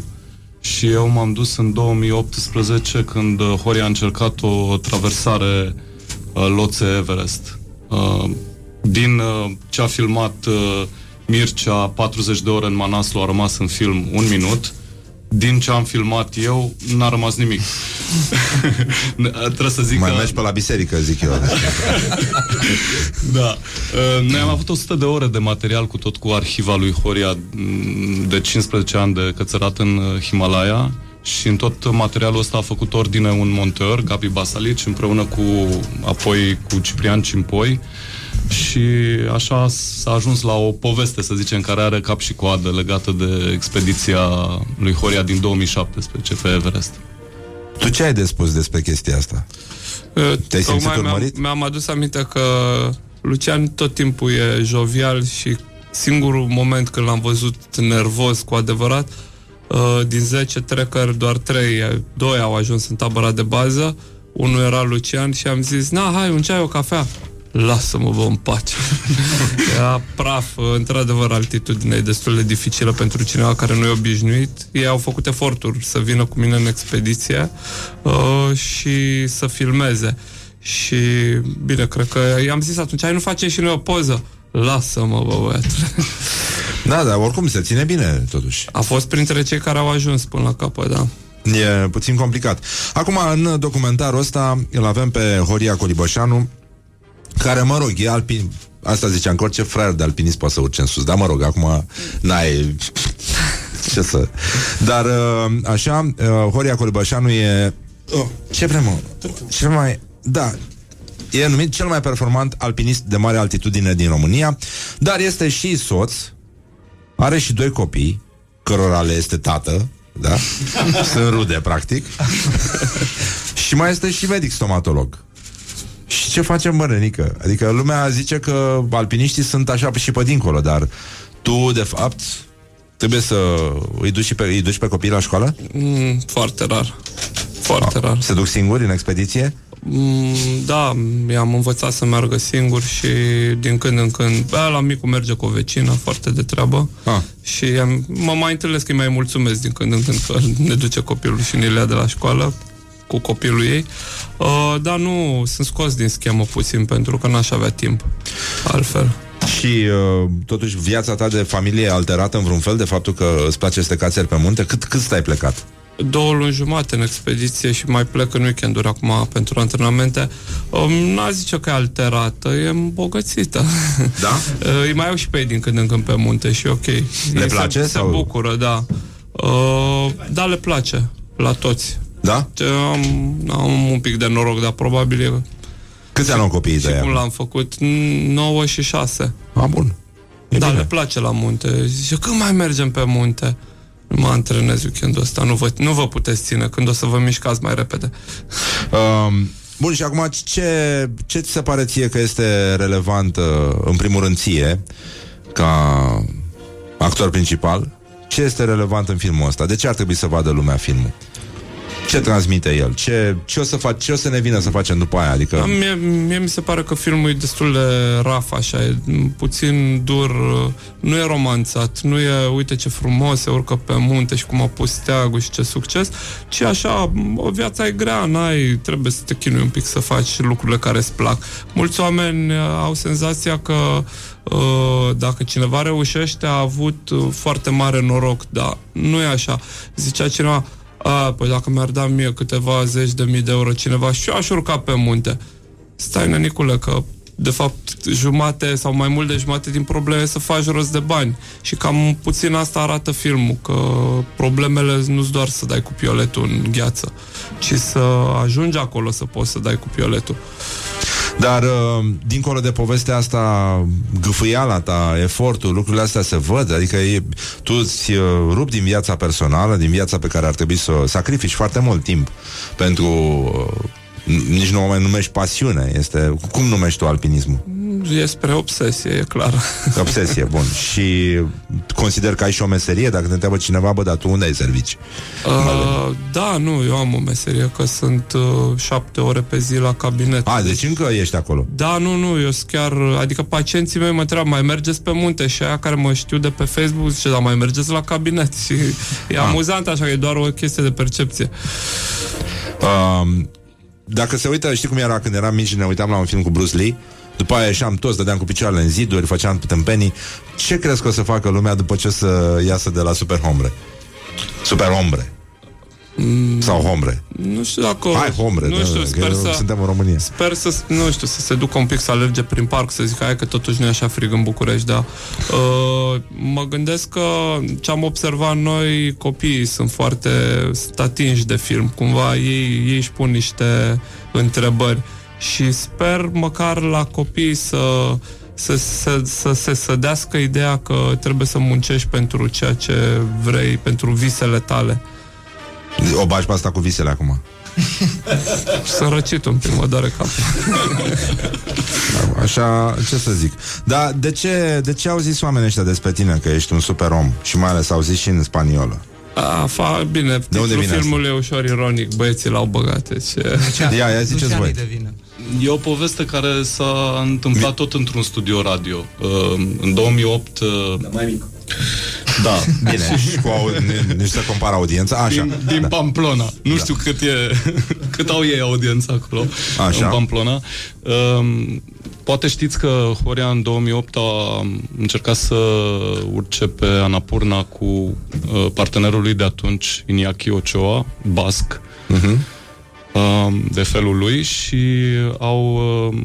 și eu m-am dus în 2018 când uh, Horia a încercat o traversare uh, Loțe Everest. Uh, din uh, ce a filmat uh, Mircea 40 de ore în Manaslu a rămas în film un minut. Din ce am filmat eu, n-a rămas nimic. Trebuie să zic Mai că... mergi pe la biserică, zic eu. Da. Uh, Noi am avut 100 de ore de material cu tot cu arhiva lui Horia m, de 15 ani de cățărat în uh, Himalaya și în tot materialul ăsta a făcut ordine un monteur, Gabi Basalici, împreună cu apoi cu Ciprian Cimpoi și așa s-a ajuns la o poveste, să zicem, care are cap și coadă legată de expediția lui Horia din 2017 pe Everest. Tu ce ai de spus despre chestia asta? Te-ai simțit Tocmai mi-am, urmărit? mi-am adus aminte că Lucian tot timpul e jovial și singurul moment când l-am văzut nervos cu adevărat Uh, din 10 trecări, doar 3, 2 au ajuns în tabăra de bază. Unul era Lucian și am zis, na, hai, un ceai, o cafea. Lasă-mă, bă, în pace. Era praf, într-adevăr, altitudinea e destul de dificilă pentru cineva care nu e obișnuit. Ei au făcut eforturi să vină cu mine în expediție uh, și să filmeze. Și, bine, cred că i-am zis atunci, hai, nu facem și noi o poză. Lasă-mă, bă, băiatule. Da, dar oricum se ține bine, totuși. A fost printre cei care au ajuns până la capăt, da. E puțin complicat. Acum, în documentarul ăsta, îl avem pe Horia Colibășanu, care, mă rog, e alpin... Asta ziceam, că orice fraier de alpinist poate să urce în sus. Dar, mă rog, acum n-ai... Ce să... Dar, uh, așa, uh, Horia Colibășanu e... Oh, ce vrem, mă? Cel mai... Da, e numit cel mai performant alpinist de mare altitudine din România, dar este și soț, are și doi copii, cărora le este tată, da? Sunt rude, practic. și mai este și medic stomatolog. Și ce facem, bă, Renică? Adică lumea zice că alpiniștii sunt așa și pe dincolo, dar tu, de fapt, trebuie să îi duci, pe, îi duci pe copii la școală? Mm, foarte rar. Foarte rar. Se duc singuri în expediție? Mm, da, i-am învățat să meargă singur și din când în când, bă, la micul merge cu o vecină foarte de treabă ah. și am, mă mai întâlnesc că îi mai mulțumesc din când în când că ne duce copilul și ne le ia de la școală cu copilul ei, uh, dar nu, sunt scos din schemă puțin pentru că n-aș avea timp altfel. Și uh, totuși viața ta de familie e alterată în vreun fel de faptul că îți place să te cațeri pe munte? Cât, cât stai plecat? două luni jumate în expediție și mai plec în weekenduri acum pentru antrenamente. Um, n-a zice că e alterată, e îmbogățită. Da? Îi mai au și pe ei din când în când pe munte și ok. Le Ei place Se, sau- se bucură, da. Uh, da, le place. La toți. Da? Am, am un pic de noroc, dar probabil e... Câți ani au copiii de Și cum aia? l-am făcut? 9 și 6. A, bun. E da, bine. le place la munte. Zice, când mai mergem pe munte? Nu mă antrenez weekendul ăsta, nu vă, nu vă puteți ține când o să vă mișcați mai repede. Um, bun, și acum ce, ce ți se pare ție că este relevant uh, în primul rând ție ca actor principal? Ce este relevant în filmul ăsta? De ce ar trebui să vadă lumea filmul? Ce transmite el? Ce, ce, o să fac, ce o să ne vină să facem după aia? Adică... Da, Mie, mie mi se pare că filmul e destul de raf, așa, e puțin dur, nu e romanțat, nu e, uite ce frumos, se urcă pe munte și cum a pus steagul și ce succes, ci așa, o viața e grea, n-ai, trebuie să te chinui un pic să faci lucrurile care îți plac. Mulți oameni uh, au senzația că uh, dacă cineva reușește, a avut uh, foarte mare noroc, dar nu e așa. Zicea cineva, a, păi dacă mi-ar da mie câteva zeci de mii de euro cineva și eu aș urca pe munte. Stai, nănicule, că de fapt jumate sau mai mult de jumate din probleme e să faci rost de bani. Și cam puțin asta arată filmul, că problemele nu-s doar să dai cu pioletul în gheață, ci să ajungi acolo să poți să dai cu pioletul. Dar, uh, dincolo de povestea asta, gâfâiala ta, efortul, lucrurile astea se văd, adică e, tu îți uh, rupi din viața personală, din viața pe care ar trebui să o sacrifici foarte mult timp pentru... Uh, nici nu o mai numești pasiune, este... Cum numești tu alpinismul? E spre obsesie, e clar. Obsesie, bun. Și consider că ai și o meserie? Dacă te întreabă cineva, bă, dar tu unde ai servici? Uh, da, nu, eu am o meserie, că sunt uh, șapte ore pe zi la cabinet. A, deci încă ești acolo. Da, nu, nu, eu sunt chiar... Adică pacienții mei mă întreabă, mai mergeți pe munte? Și aia care mă știu de pe Facebook zice, da, mai mergeți la cabinet. Și e Ah. amuzant așa, că e doar o chestie de percepție. Um, dacă se uită, știi cum era când eram mici și ne uitam la un film cu Bruce Lee? După aia ieșeam toți, dădeam cu picioarele în ziduri, făceam tâmpenii. Ce crezi că o să facă lumea după ce o să iasă de la Super Hombre? Super Hombre. Mm, Sau Hombre. Nu știu dacă... Hai, Hombre. Nu da, știu, că sper să... Suntem în România. Sper să, nu știu, să se ducă un pic să alerge prin parc, să zic, hai că totuși nu e așa frig în București, da. Uh, mă gândesc că ce am observat noi, copiii sunt foarte sunt atinși de film, cumva ei, ei își pun niște întrebări și sper măcar la copii să să, să, să se sădească ideea că trebuie să muncești pentru ceea ce vrei, pentru visele tale. O bagi pe asta cu visele acum. Sunt răcit un pic, mă doare capul. Așa, ce să zic. Dar de ce, de ce au zis oamenii ăștia despre tine că ești un super om? Și mai ales au zis și în spaniolă. A, fa, bine, unde titlul vine asta? filmului e ușor ironic, băieții l-au băgat. Deci, Ia, ia ziceți voi. E o poveste care s-a întâmplat tot într-un studio radio. Uh, În 2008... Da, mai mic. Da. Bine, și cu au, nici să compar audiența. Așa. Din, din da. Pamplona. Nu știu cât, e, cât au ei audiență acolo, Așa. în Pamplona. Um, poate știți că Horia în 2008 a încercat să urce pe Anapurna cu uh, partenerul lui de atunci, Iñaki Ochoa, basc, Mhm. um, de felul lui și au, um,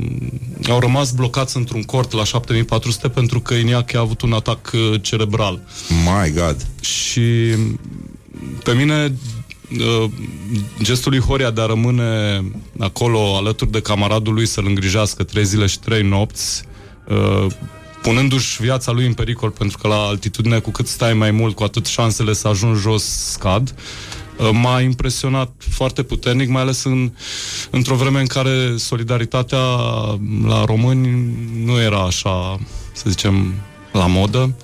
au rămas blocați într-un cort la 7400 pentru că Iñaki a avut un atac uh, cerebral. My God. Și pe mine uh, gestul lui Horia de a rămâne acolo alături de camaradul lui să-l îngrijească trei zile și trei nopți, uh, punându-și viața lui în pericol, pentru că la altitudine, cu cât stai mai mult, cu atât șansele să ajungi jos scad, uh, m-a impresionat foarte puternic, mai ales în, într-o vreme în care solidaritatea la români nu era așa, să zicem, la modă.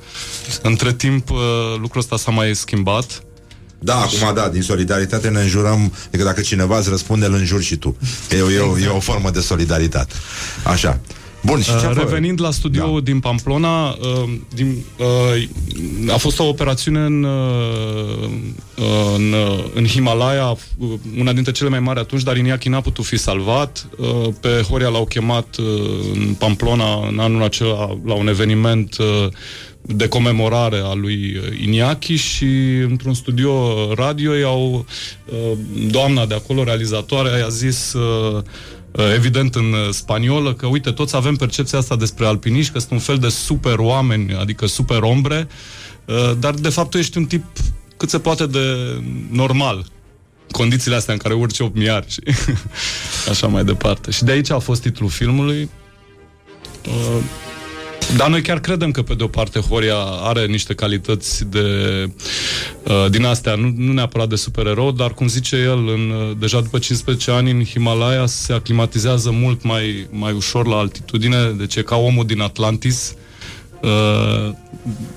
Între timp, uh, lucrul ăsta s-a mai schimbat. Da, acum da, din solidaritate ne înjurăm Adică dacă cineva îți răspunde, îl înjuri și tu. E, e, o, e o formă de solidaritate. Așa Bun, și ce Uh, a Revenind la studioul da. din Pamplona, uh, din, uh, a fost o operațiune în, uh, în, uh, în Himalaya, uh, una dintre cele mai mari atunci, dar Iniachi n-a putut fi salvat. Uh, pe Horia l-au chemat uh, în Pamplona în anul acela la un eveniment uh, de comemorare a lui Iniachi și într-un studio radio i-au, uh, doamna de acolo, realizatoarea, i-a zis uh, evident în spaniolă, că uite, toți avem percepția asta despre alpiniști, că sunt un fel de super oameni, adică super ombre, uh, dar de fapt tu ești un tip cât se poate de normal condițiile astea în care urci 8 miari și așa mai departe. Și de aici a fost titlul filmului. Uh, dar noi chiar credem că, pe de o parte, Horia are niște calități de, uh, din astea, nu, nu neapărat de supererou, dar, cum zice el, în, uh, deja după 15 ani în Himalaya se aclimatizează mult mai, mai ușor la altitudine, deci e ca omul din Atlantis. Uh,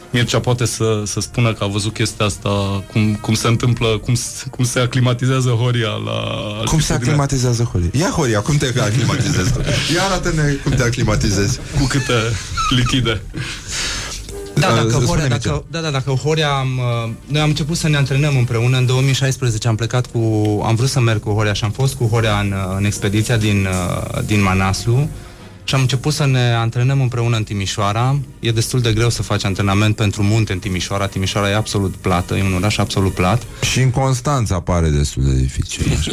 Mircea poate să, să spună că a văzut chestia asta, cum, cum se întâmplă, cum, s- cum se aclimatizează Horia la Cum se altitudine. aclimatizează Horia? Ia Horia, cum te aclimatizezi? Ia arată-ne cum te aclimatizezi Cu câte lichide Da, Uh, dacă spune-mi Horia, ce. dacă, da, da, dacă Horia am, uh, noi am început să ne antrenăm împreună în 2016 am plecat cu am vrut să merg cu Horia și am fost cu Horia în, uh, în expediția din, uh, din Manaslu și am început să ne antrenăm împreună în Timișoara. E destul de greu să faci antrenament pentru munte în Timișoara. Timișoara e absolut plată, e un oraș absolut plat. Și în Constanța pare destul de dificil așa.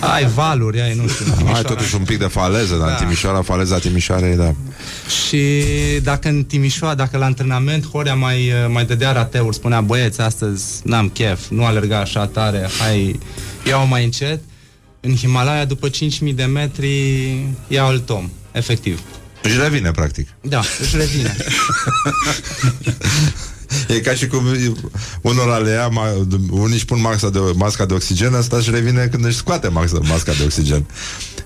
Ai valuri, ai, nu știu. în Ai Timișoara. totuși un pic de faleză Dar Da. în Timișoara, faleza Timișoarei, da Și dacă în Timișoara, dacă la antrenament Horea mai, mai dădea rateuri, spunea băieți, astăzi n-am chef, nu alerga așa tare, hai, iau mai încet. În Himalaya, după 5.000 de metri, ia alt om, efectiv. Își revine, practic Da, își revine. E ca și cum unora le ia, ma- unii își pun masca de, masca de oxigen, asta își revine când își scoate masca, masca de oxigen.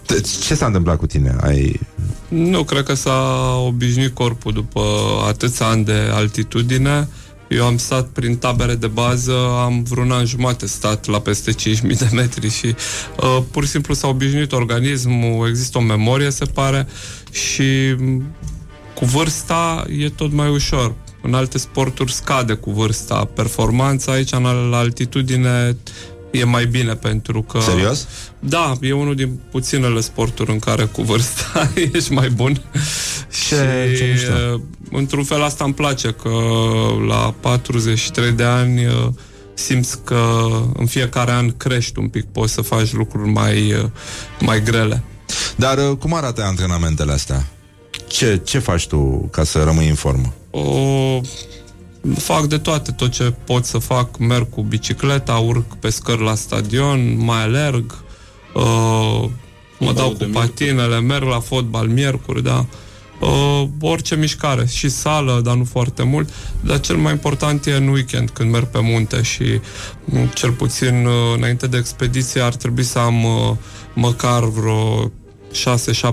Te- Ce s-a întâmplat cu tine? Ai... Nu, cred că s-a obișnuit corpul după atâția ani de altitudine. Eu am stat prin tabere de bază, am vreun an jumate stat la peste 5.000 de metri și uh, pur și simplu s-a obișnuit organismul, există o memorie, se pare, și m, cu vârsta e tot mai ușor. În alte sporturi scade cu vârsta. Performanța aici, în la altitudine, e mai bine pentru că... Serios? Da, e unul din puținele sporturi în care cu vârsta ești mai bun. Ce- ce mișto. uh, într-un fel asta îmi place, că la 43 de ani uh, simți că în fiecare an crești un pic, poți să faci lucruri mai, uh, mai grele. Dar uh, cum arată antrenamentele astea? Ce, ce faci tu ca să rămâi în formă? O, fac de toate, tot ce pot să fac, merg cu bicicleta, urc pe scări la stadion, mai alerg, uh, mă dau cu patinele, merg la fotbal miercuri, da. Uh, orice mișcare, și sală, dar nu foarte mult, dar cel mai important e în weekend când merg pe munte și m, cel puțin uh, înainte de expediție ar trebui să am uh, măcar vreo 6-7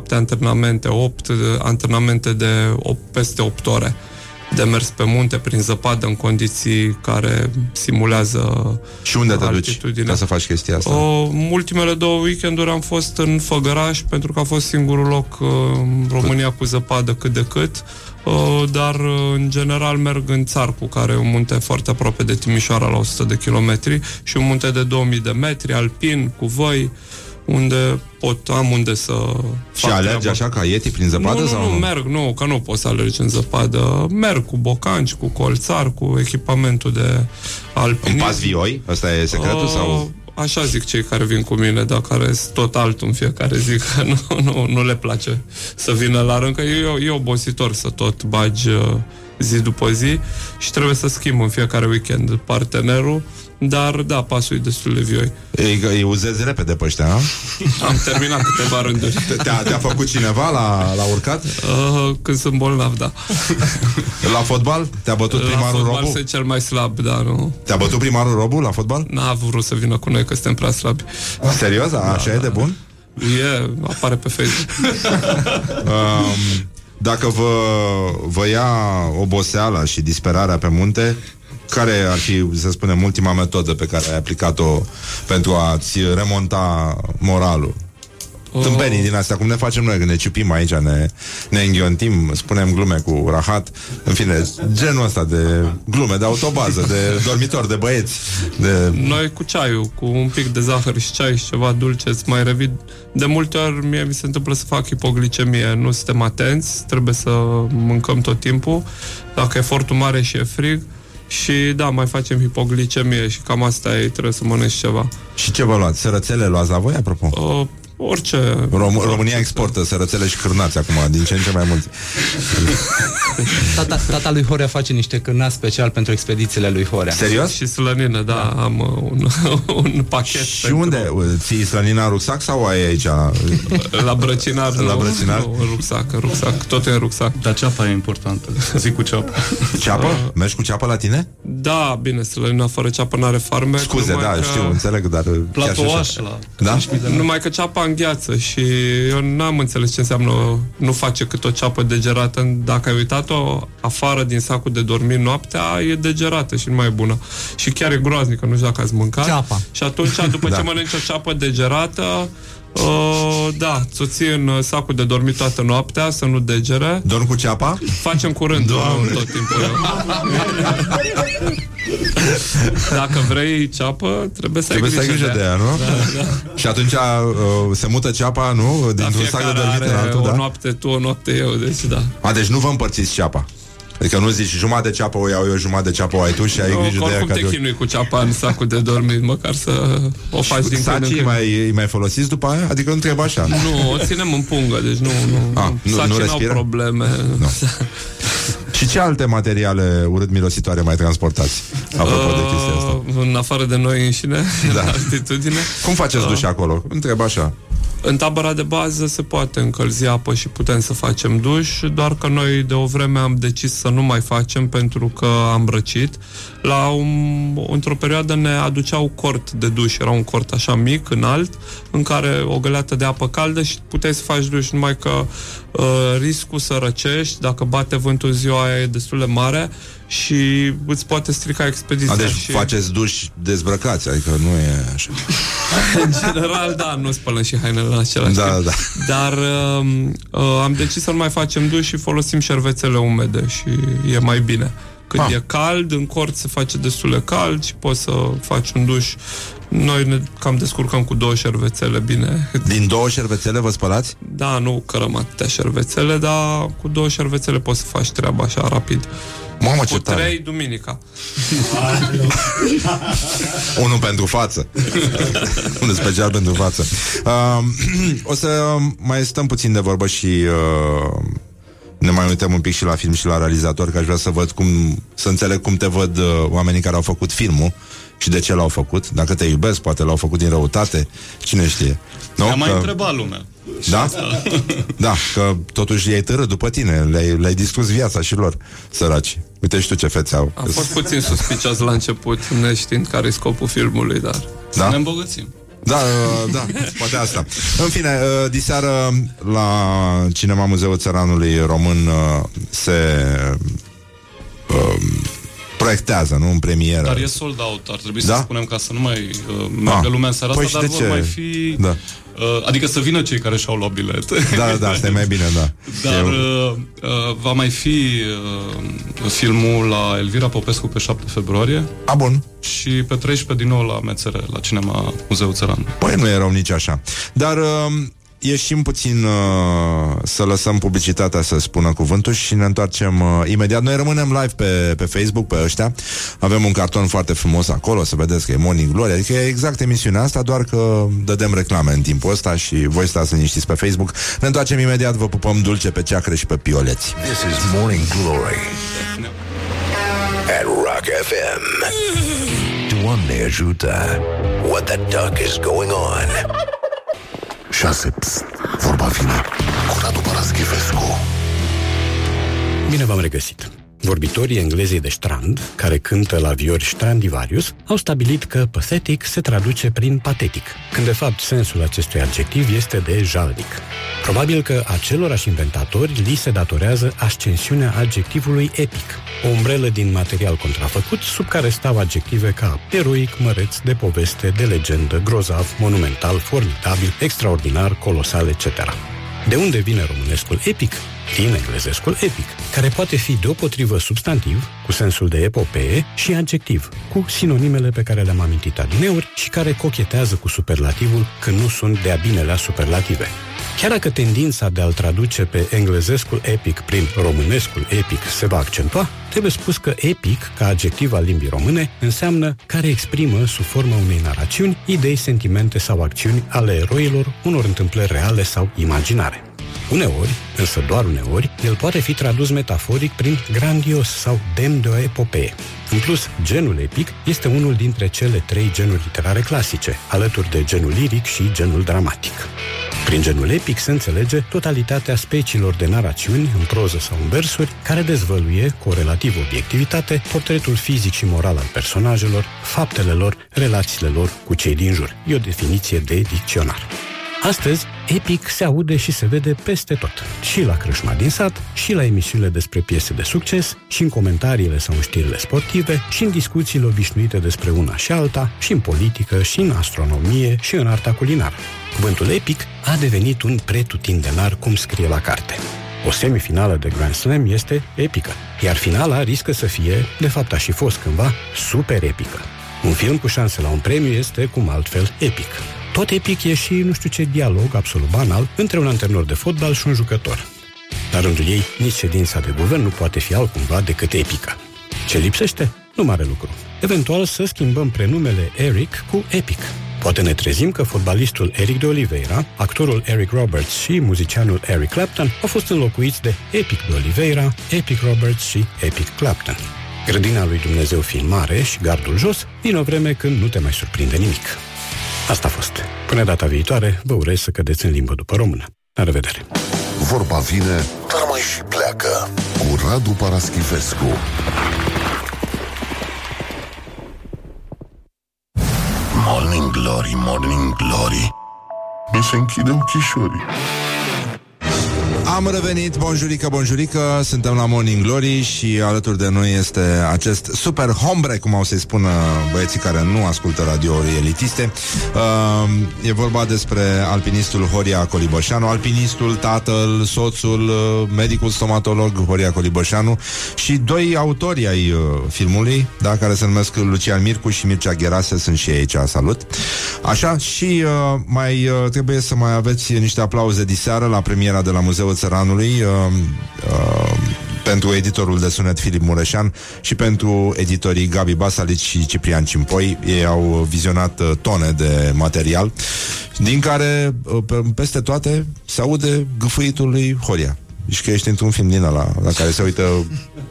antrenamente, 8 antrenamente de 8, peste 8 ore de mers pe munte prin zăpadă în condiții care simulează Și unde te duci altitudinea. ca să faci chestia asta? O, ultimele două weekenduri am fost în Făgăraș pentru că a fost singurul loc uh, în România cu zăpadă cât de cât, uh, dar uh, în general merg în Țarcu, care e un munte foarte aproape de Timișoara la 100 de kilometri și un munte de 2000 de metri, alpin, cu voi, unde pot, am unde să Și fac alergi treaba. așa ca ieti prin zăpadă? Nu, nu, sau nu, merg, nu, că nu poți să alergi în zăpadă. Merg cu bocanci, cu colțar, cu echipamentul de alpinism. În pas vioi? Asta e secretul? Uh, sau? Așa zic cei care vin cu mine, dar care sunt tot altul în fiecare zi, că nu, nu, nu le place să vină la rând, că e, e obositor să tot bagi uh, zi după zi și trebuie să schimb în fiecare weekend partenerul, dar da, pasul e destul de vioi. Îi, îi uzezi repede pe ăștia, nu? Am terminat câteva rânduri. Te-a, te-a făcut cineva la, la urcat? Uh, când sunt bolnav, da. La fotbal? Te-a bătut La primarul fotbal Robu? sunt cel mai slab, da, nu. Te-a bătut primarul Robu la fotbal? N-a vrut să vină cu noi, că suntem prea slabi. Serios? Așa e de bun? E, apare pe Facebook. Um, dacă vă, vă ia oboseala și disperarea pe munte, care ar fi, să spunem, ultima metodă pe care ai aplicat-o pentru a-ți remonta moralul? Tâmpenii din astea, cum ne facem noi când ne ciupim aici, ne, ne înghiontim, spunem glume cu rahat, în fine, genul ăsta de glume, de autobază, de dormitor, de băieți, de... Noi cu ceaiul, cu un pic de zahăr și ceai și ceva dulce, îți mai revin. De multe ori mie mi se întâmplă să fac hipoglicemie. Nu suntem atenți, trebuie să mâncăm tot timpul. Dacă efortul mare și e frig, și da, mai facem hipoglicemie și cam asta e, trebuie să mănânci ceva. Și ce vă luați? Sărățele luați la voi, apropo? Uh, orice. Rom- România exportă sărățele și cârnați acum, din ce în ce mai mulți. Tata, tata lui Horea face niște cârnați special pentru expedițiile lui Horea. Serios? Și slănină, da, am uh, un, un pachet. Și unde? Ții slănina în rucsac sau ai aici? La brăcinar, La nu, brăcinar? Nu, în rucsac, în rucsac, tot e în rucsac. Dar ceapa e importantă. Zic cu ceapă. Ceapă? Mergi cu ceapă la tine? Da, bine, slănina fără ceapă n-are farmec. Scuze, numai da, că... știu, înțeleg, dar chiar și Platouaș așa. la Da? Numai că ceapa îngheață și eu n-am înțeles ce înseamnă nu face cât o ceapă degerată. Dacă ai uitat-o afară din sacul de dormit noaptea, e degerată și nu mai e bună. Și chiar e groaznică, nu știu dacă ați mâncat. Ceapa. Și atunci, după Da. ce mănânci o ceapă degerată, Uh, da, ți-o ții în uh, sacul de dormit toată noaptea, să nu degere. Dorm cu ceapa? Facem curând, nu tot timpul eu. Dacă vrei ceapă, trebuie să Trebuie să ai grijă de ea, nu? Da, da. Și atunci uh, se mută ceapa, nu? Dintr-un sac de Fiecare dormit în are altul, o da? noapte tu, o noapte eu, deci da. A, deci nu vă împărțiți ceapa. Adică nu zici jumătate de ceapă o iau eu, jumătate de ceapă o ai tu și ai Nu, grijă că de ea oricum ca te de chinui cu ceapa în sacul de dormit, măcar să o faci din când în Sacii când. mai, îi mai folosiți după aia? Adică nu trebuie așa. Nu, o ținem în pungă, deci nu, nu, A, nu- Sacii nu n-au respiră? probleme. Nu. Și ce alte materiale urât-mirositoare mai transportați? Apropo de chestia asta. Uh, În afară de noi înșine, Da. da. altitudine. Cum faceți duș acolo? Întreb așa. În tabăra de bază se poate încălzi apă și putem să facem duș, doar că noi de o vreme am decis să nu mai facem pentru că am răcit. La un, într-o perioadă ne aduceau cort de duș, era un cort așa mic, înalt, în care o găleată de apă caldă și puteai să faci duș, numai că uh, riscul să răcești, dacă bate vântul ziua aia e destul de mare și îți poate strica expediția. A, deci și... faceți duș dezbrăcați, adică nu e așa. În general, da, nu spălăm și hainele în același Da, timp. da. Dar uh, uh, am decis să nu mai facem duș și folosim șervețele umede și e mai bine. Când Ah. e cald, în cort se face destul de cald și poți să faci un duș. Noi ne cam descurcăm cu două șervețele bine. Din două șervețele vă spălați? Da, nu cărăm atâtea șervețele, dar cu două șervețele poți să faci treaba așa rapid. Mamă, cu ce tare. trei duminica. Unul pentru față. Unul special pentru față. Uh, o să mai stăm puțin de vorbă și uh, ne mai uităm un pic și la film și la realizator, că aș vrea să văd cum, să înțeleg cum te văd uh, oamenii care au făcut filmul și de ce l-au făcut. Dacă te iubesc, poate l-au făcut din răutate. Cine știe? Nu? Am mai Că- întrebat lumea. Da? Da, că totuși ei târâ după tine Le-ai, le-ai distrus viața și lor Săraci Uite și tu ce fețe au Am fost puțin suspicios la început, neștiind care e scopul filmului, dar... Da? Ne îmbogățim. Da, uh, da, poate asta. În fine, uh, diseară la Cinema Muzeul Țăranului Român uh, se uh, proiectează, nu? În premieră. Dar e sold out, ar trebui Da? să spunem ca să nu mai uh, meargă Ah. lumea în seara Păi asta, și dar de vor ce? mai fi... Da. Uh, adică să vină cei care și-au luat bilet. Da, da, asta e mai bine, da. Dar Eu- uh, uh, va mai fi uh, filmul la Elvira Popescu pe 7 februarie. A, bun. Și pe 13 din nou la MCR, la Cinema Muzeul Țăran. Păi nu e rău nici așa. Dar uh, ieșim puțin uh, să lăsăm publicitatea să spună cuvântul și ne întoarcem uh, imediat. Noi rămânem live pe, pe Facebook, pe ăștia. Avem un carton foarte frumos acolo, să vedeți că e Morning Glory. Adică e exact emisiunea asta, doar că dădem reclame în timpul ăsta și voi stați liniștiți pe Facebook. Ne întoarcem imediat, vă pupăm dulce pe ceacre și pe pioleți. This is Morning Glory at Rock FM. Doamne ajută! What the duck is going on? 6. Psst, vorba vine cu Radu Paraschivescu. Bine v-am regăsit! Vorbitorii englezei de Strand, care cântă la viori Strandivarius, au stabilit că pathetic se traduce prin patetic, când de fapt sensul acestui adjectiv este de jalnic. Probabil că acelorași inventatori li se datorează ascensiunea adjectivului epic, o umbrelă din material contrafăcut sub care stau adjective ca eroic, măreț, de poveste, de legendă, grozav, monumental, formidabil, extraordinar, colosal, etc. De unde vine românescul epic? Din englezescul epic, care poate fi deopotrivă substantiv, cu sensul de epopee, și adjectiv, cu sinonimele pe care le-am amintit adineuri și care cochetează cu superlativul când nu sunt de-a binelea superlative. Chiar dacă tendința de a-l traduce pe englezescul epic prin românescul epic se va accentua, trebuie spus că epic, ca adjectiv al limbii române, înseamnă care exprimă, sub forma unei narațiuni, idei, sentimente sau acțiuni ale eroilor unor întâmplări reale sau imaginare. Uneori, însă doar uneori, el poate fi tradus metaforic prin grandios sau demn de o epopee. În plus, genul epic este unul dintre cele trei genuri literare clasice, alături de genul liric și genul dramatic. Prin genul epic se înțelege totalitatea speciilor de narațiuni, în proză sau în versuri, care dezvăluie, cu o relativă obiectivitate, portretul fizic și moral al personajelor, faptele lor, relațiile lor cu cei din jur. E o definiție de dicționar. Astăzi, Epic se aude și se vede peste tot, și la crâșma din sat, și la emisiunile despre piese de succes, și în comentariile sau în știrile sportive, și în discuțiile obișnuite despre una și alta, și în politică, și în astronomie, și în arta culinară. Cuvântul epic a devenit un pretutindenar cum scrie la carte. O semifinală de Grand Slam este epică, iar finala riscă să fie, de fapt a și fost cândva, super epică. Un film cu șanse la un premiu este, cum altfel, epic. Tot epic e și nu știu ce dialog absolut banal între un antrenor de fotbal și un jucător. La rândul ei, nici ședința de guvern nu poate fi altcumva decât epică. Ce lipsește? Nu mare lucru. Eventual să schimbăm prenumele Eric cu Epic. Poate ne trezim că fotbalistul Eric de Oliveira, actorul Eric Roberts și muzicianul Eric Clapton au fost înlocuiți de Epic de Oliveira, Epic Roberts și Epic Clapton. Grădina lui Dumnezeu fiind mare și gardul jos, vine o vreme când nu te mai surprinde nimic. Asta a fost. Până data viitoare, vă urez să cădeți în limbă după română. La revedere! Vorba vine, dar mai și pleacă cu Radu Paraschivescu. Morning Glory, Morning Glory Mi se închide ochișorii Am revenit, bonjurică, bonjurică. Suntem la Morning Glory și alături de noi este acest super hombre Cum au să-i spună băieții care nu ascultă radiouri elitiste. Uh, E vorba despre alpinistul Horia Colibășanu Alpinistul, tatăl, soțul, uh, medicul stomatolog Horia Colibășanu Și doi autori ai uh, filmului da, Care se numesc Lucian Mircu și Mircea Gherase Sunt și ei aici, salut. Așa, și uh, mai uh, trebuie să mai aveți niște aplauze diseară La premiera de la Muzeul Țăranului uh, uh, pentru editorul de sunet Filip Mureșan și pentru editorii Gabi Basalici și Ciprian Cimpoi. Ei au vizionat uh, tone de material, din care uh, pe- peste toate se aude gâfâitul lui Horia. Și că ești într-un film din ăla la care se uită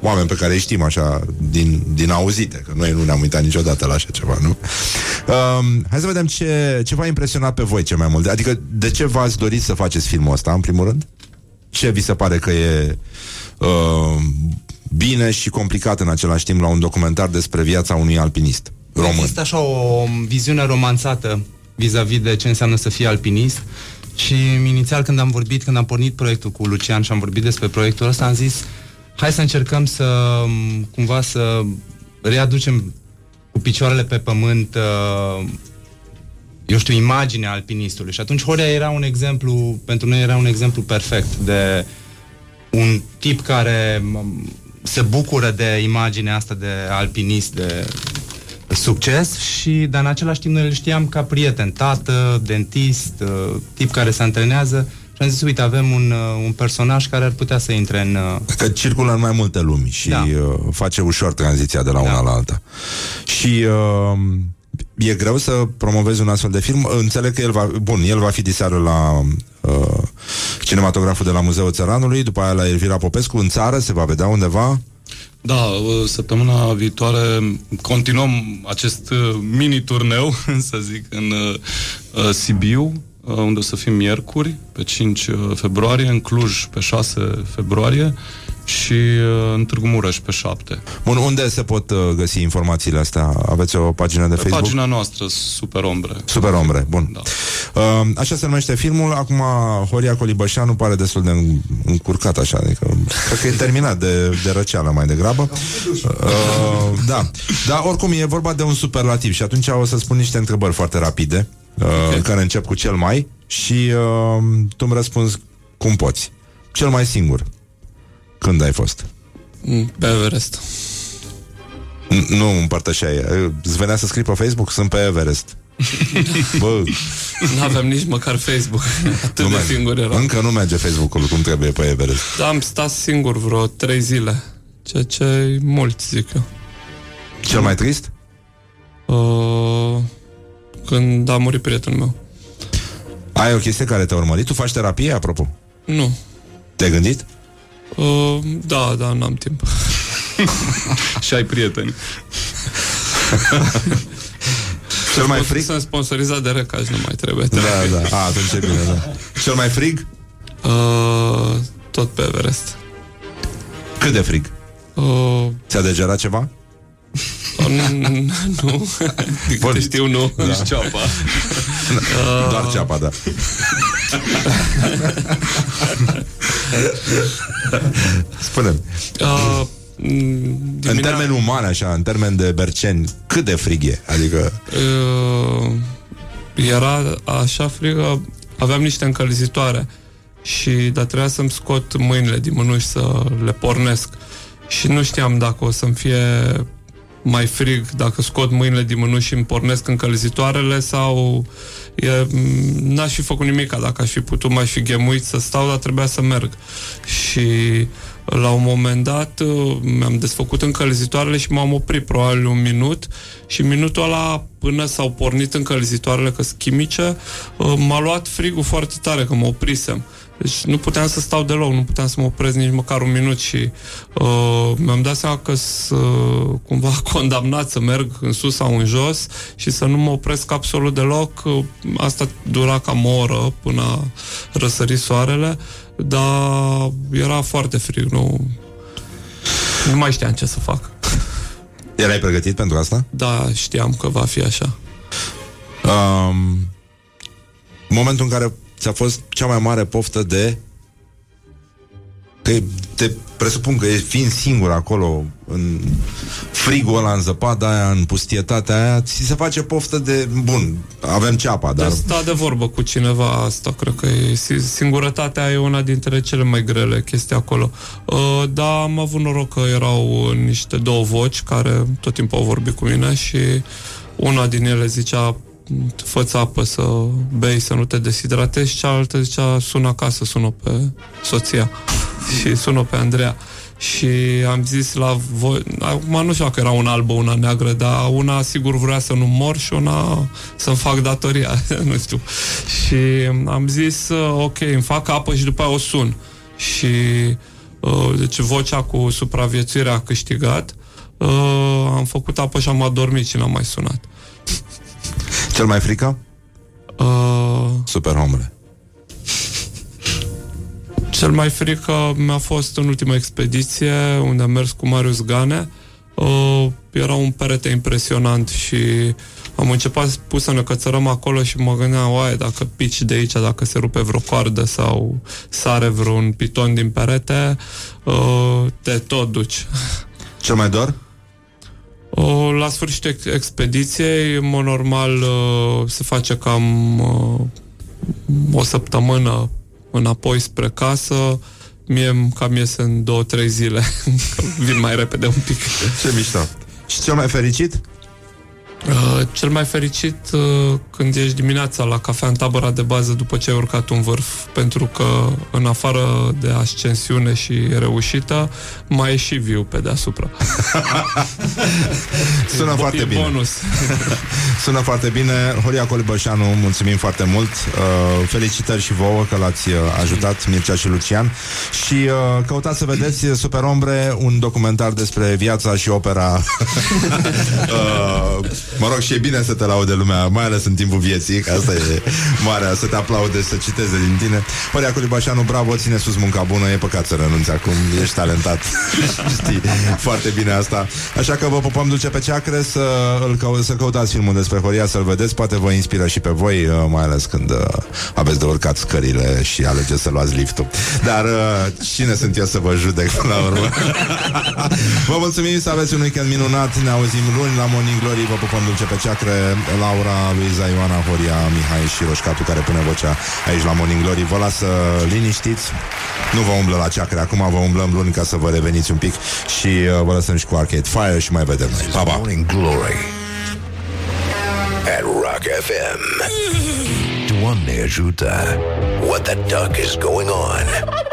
oameni pe care îi știm așa din, din auzite, că noi nu ne-am uitat niciodată la așa ceva, nu? Um, hai să vedem ce, ce v-a impresionat pe voi cel mai mult. Adică de ce v-ați dorit să faceți filmul ăsta, în primul rând? Ce vi se pare că e uh, bine și complicat în același timp la un documentar despre viața unui alpinist român? Există așa o viziune romanțată vis-a-vis de ce înseamnă să fii alpinist și inițial când am vorbit, când am pornit proiectul cu Lucian și am vorbit despre proiectul ăsta, am zis hai să încercăm să m, cumva să readucem cu picioarele pe pământ uh, eu știu, imaginea alpinistului. Și atunci Horia era un exemplu, pentru noi era un exemplu perfect de un tip care m, se bucură de imaginea asta de alpinist, de succes și, dar în același timp noi îl știam ca prieten, tată, dentist, uh, tip care se antrenează și am zis, uite, avem un, uh, un personaj care ar putea să intre în... uh, Că circulă în mai multe lumi și da. uh, face ușor tranziția de la una la alta. Și uh, e greu să promovezi un astfel de film. Înțeleg că el va... Bun, el va fi diseară la uh, cinematograful de la Muzeul Țăranului, după aia la Elvira Popescu, în țară, se va vedea undeva. Da, uh, săptămâna viitoare continuăm acest uh, mini-turneu, să zic, în uh, uh, Sibiu, uh, unde o să fim miercuri, pe 5 uh, februarie, în Cluj, pe 6 februarie și uh, în Târgu Mureș, pe 7. Bun, unde se pot uh, găsi informațiile astea? Aveți o pagină de Pe Facebook? pagina noastră, Super Ombre. Super Ombre, bun. Da. Uh, așa se numește filmul. Acum Horia Colibășanu pare destul de în- încurcat așa, adică cred că e terminat de, de răceală mai degrabă. Uh, da. Dar oricum e vorba de un superlativ și atunci o să spun niște întrebări foarte rapide, uh, okay. care încep cu cel mai și uh, tu îmi răspunzi cum poți. Cel mai singur. Când ai fost? Mm, Pe Everest. N- Nu împărtășeai. Îți venea să scrii pe Facebook? Sunt pe Everest. Bă, Nu aveam nici măcar Facebook. Atât nu de merge. singur eram. Încă nu merge Facebook-ul cum trebuie pe Everest. Da, am stat singur vreo trei zile. Ceea ce e mult, zic eu. Cel mai trist? Uh, când a murit prietenul meu. Ai o chestie care te-a urmărit? Tu faci terapie, apropo? Nu. Te-ai gândit? Uh, da, da, n-am timp. și ai prieteni. Cel mai frig? Sunt sponsorizat de Recaj, nu mai trebuie. Da, da. A, atunci e bine, da. Cel mai frig? Uh, tot pe Everest. Cât de frig? Uh, Ți-a degerat ceva? Uh, n- nu. Din câte știu, nu. Da. Nici ceapa. Uh, Doar ceapa, da. Spune Uh, În termen uman, așa, în termen de berceni, cât de frig e? Adică... uh, era așa frigă, aveam niște încălzitoare și dar trebuia să-mi scot mâinile din mânuși să le pornesc și nu știam dacă o să-mi fie mai frig dacă scot mâinile din mânuși și îmi pornesc încălzitoarele sau e, m, n-aș fi făcut nimic dacă aș fi putut, m-aș fi ghemuit să stau, dar trebuia să merg. Și la un moment dat uh, mi-am desfăcut încălzitoarele și m-am oprit probabil un minut și minutul ăla până s-au pornit încălzitoarele că sunt chimice uh, m-a luat frigul foarte tare că mă oprisem deci nu puteam să stau deloc, nu puteam să mă opresc nici măcar un minut și uh, mi-am dat seama că sunt uh, cumva condamnat să merg în sus sau în jos și să nu mă opresc absolut deloc. Uh, Asta dura cam o oră până a răsări soarele, dar era foarte frig, nu, nu mai știam ce să fac. Erai pregătit pentru asta? Da, știam că va fi așa. Um, momentul în care ți-a fost cea mai mare poftă de că te presupun că ești fiind singur acolo în frigul ăla, în zăpada aia, în pustietatea aia, ți se face poftă de... Bun, avem ceapa, dar... De sta de vorbă cu cineva asta, cred că e, si- singurătatea e una dintre cele mai grele chestii acolo. Uh, dar am avut noroc că erau niște două voci care tot timpul au vorbit cu mine și una din ele zicea fă apă să bei, să nu te deshidratezi și cealaltă zicea sună acasă, sună pe soția și sună pe Andreea și am zis la voi, acum nu știu dacă era una albă, una neagră, dar una sigur vrea să nu mor și una să-mi fac datoria, nu știu. Și am zis, uh, ok, îmi fac apă și după aia o sun. Și uh, deci vocea cu supraviețuirea a câștigat, uh, am făcut apă și am adormit și n-am mai sunat. Cel mai frică? Uh, Super homele. Cel mai frică mi-a fost în ultima expediție unde am mers cu Marius Gane. Uh, era un perete impresionant și Am început pus să ne cățărăm acolo și mă gândeam, oaie, dacă pici de aici, dacă se rupe vreo coardă sau sare vreun piton din perete, uh, te tot duci. Cel mai dor? O, la sfârșitul ex- expediției, în mod normal, uh, se face cam uh, o săptămână înapoi spre casă. Mie îmi cam iese în două, trei zile. Că Vin mai repede un pic. Ce mișto. Și cel mai fericit? Uh, cel mai fericit uh, când ești dimineața la cafea în tabăra de bază după ce ai urcat un vârf, pentru că în afară de ascensiune și reușită, mai e și viu pe deasupra. Sună E foarte bine. bonus. Sună foarte bine. Horia Colibășanu, mulțumim foarte mult. Uh, felicitări și vouă că l-ați uh, ajutat, Mircea și Lucian. Și uh, căutați să vedeți Super Ombre, un documentar despre viața și opera. uh, mă rog, și e bine să te laude lumea, mai ales în timpul vieții, că asta e marea, să te aplaude, să citeze din tine. Horia Colibășanu, bravo, ține sus munca bună, e păcat să renunți acum, ești talentat. Știi foarte bine asta. Așa că vă pupăm dulce pe ceacre să, îl cău- să căutați filmul despre Horia, să-l vedeți, poate vă inspiră și pe voi, uh, mai ales când uh, aveți de urcat scările și alegeți să luați liftul. Dar uh, cine sunt eu să vă judec până la urmă? vă mulțumim să aveți un weekend minunat, ne auzim luni la Morning Glory, vă pupăm dulce pe ceacre, Laura, Luiza, Ioana, Horia, Mihai și Roșcatu care pune vocea aici la Morning Glory. Vă lasă liniștiți, nu vă umblă la ceacre, acum vă umblăm luni ca să vă reveniți un pic și uh, vă lăsăm și cu Arcade Fire și mai vedem noi. Pa, pa! Morning Glory at Rock FM. Doamne ajută! What the duck is going on?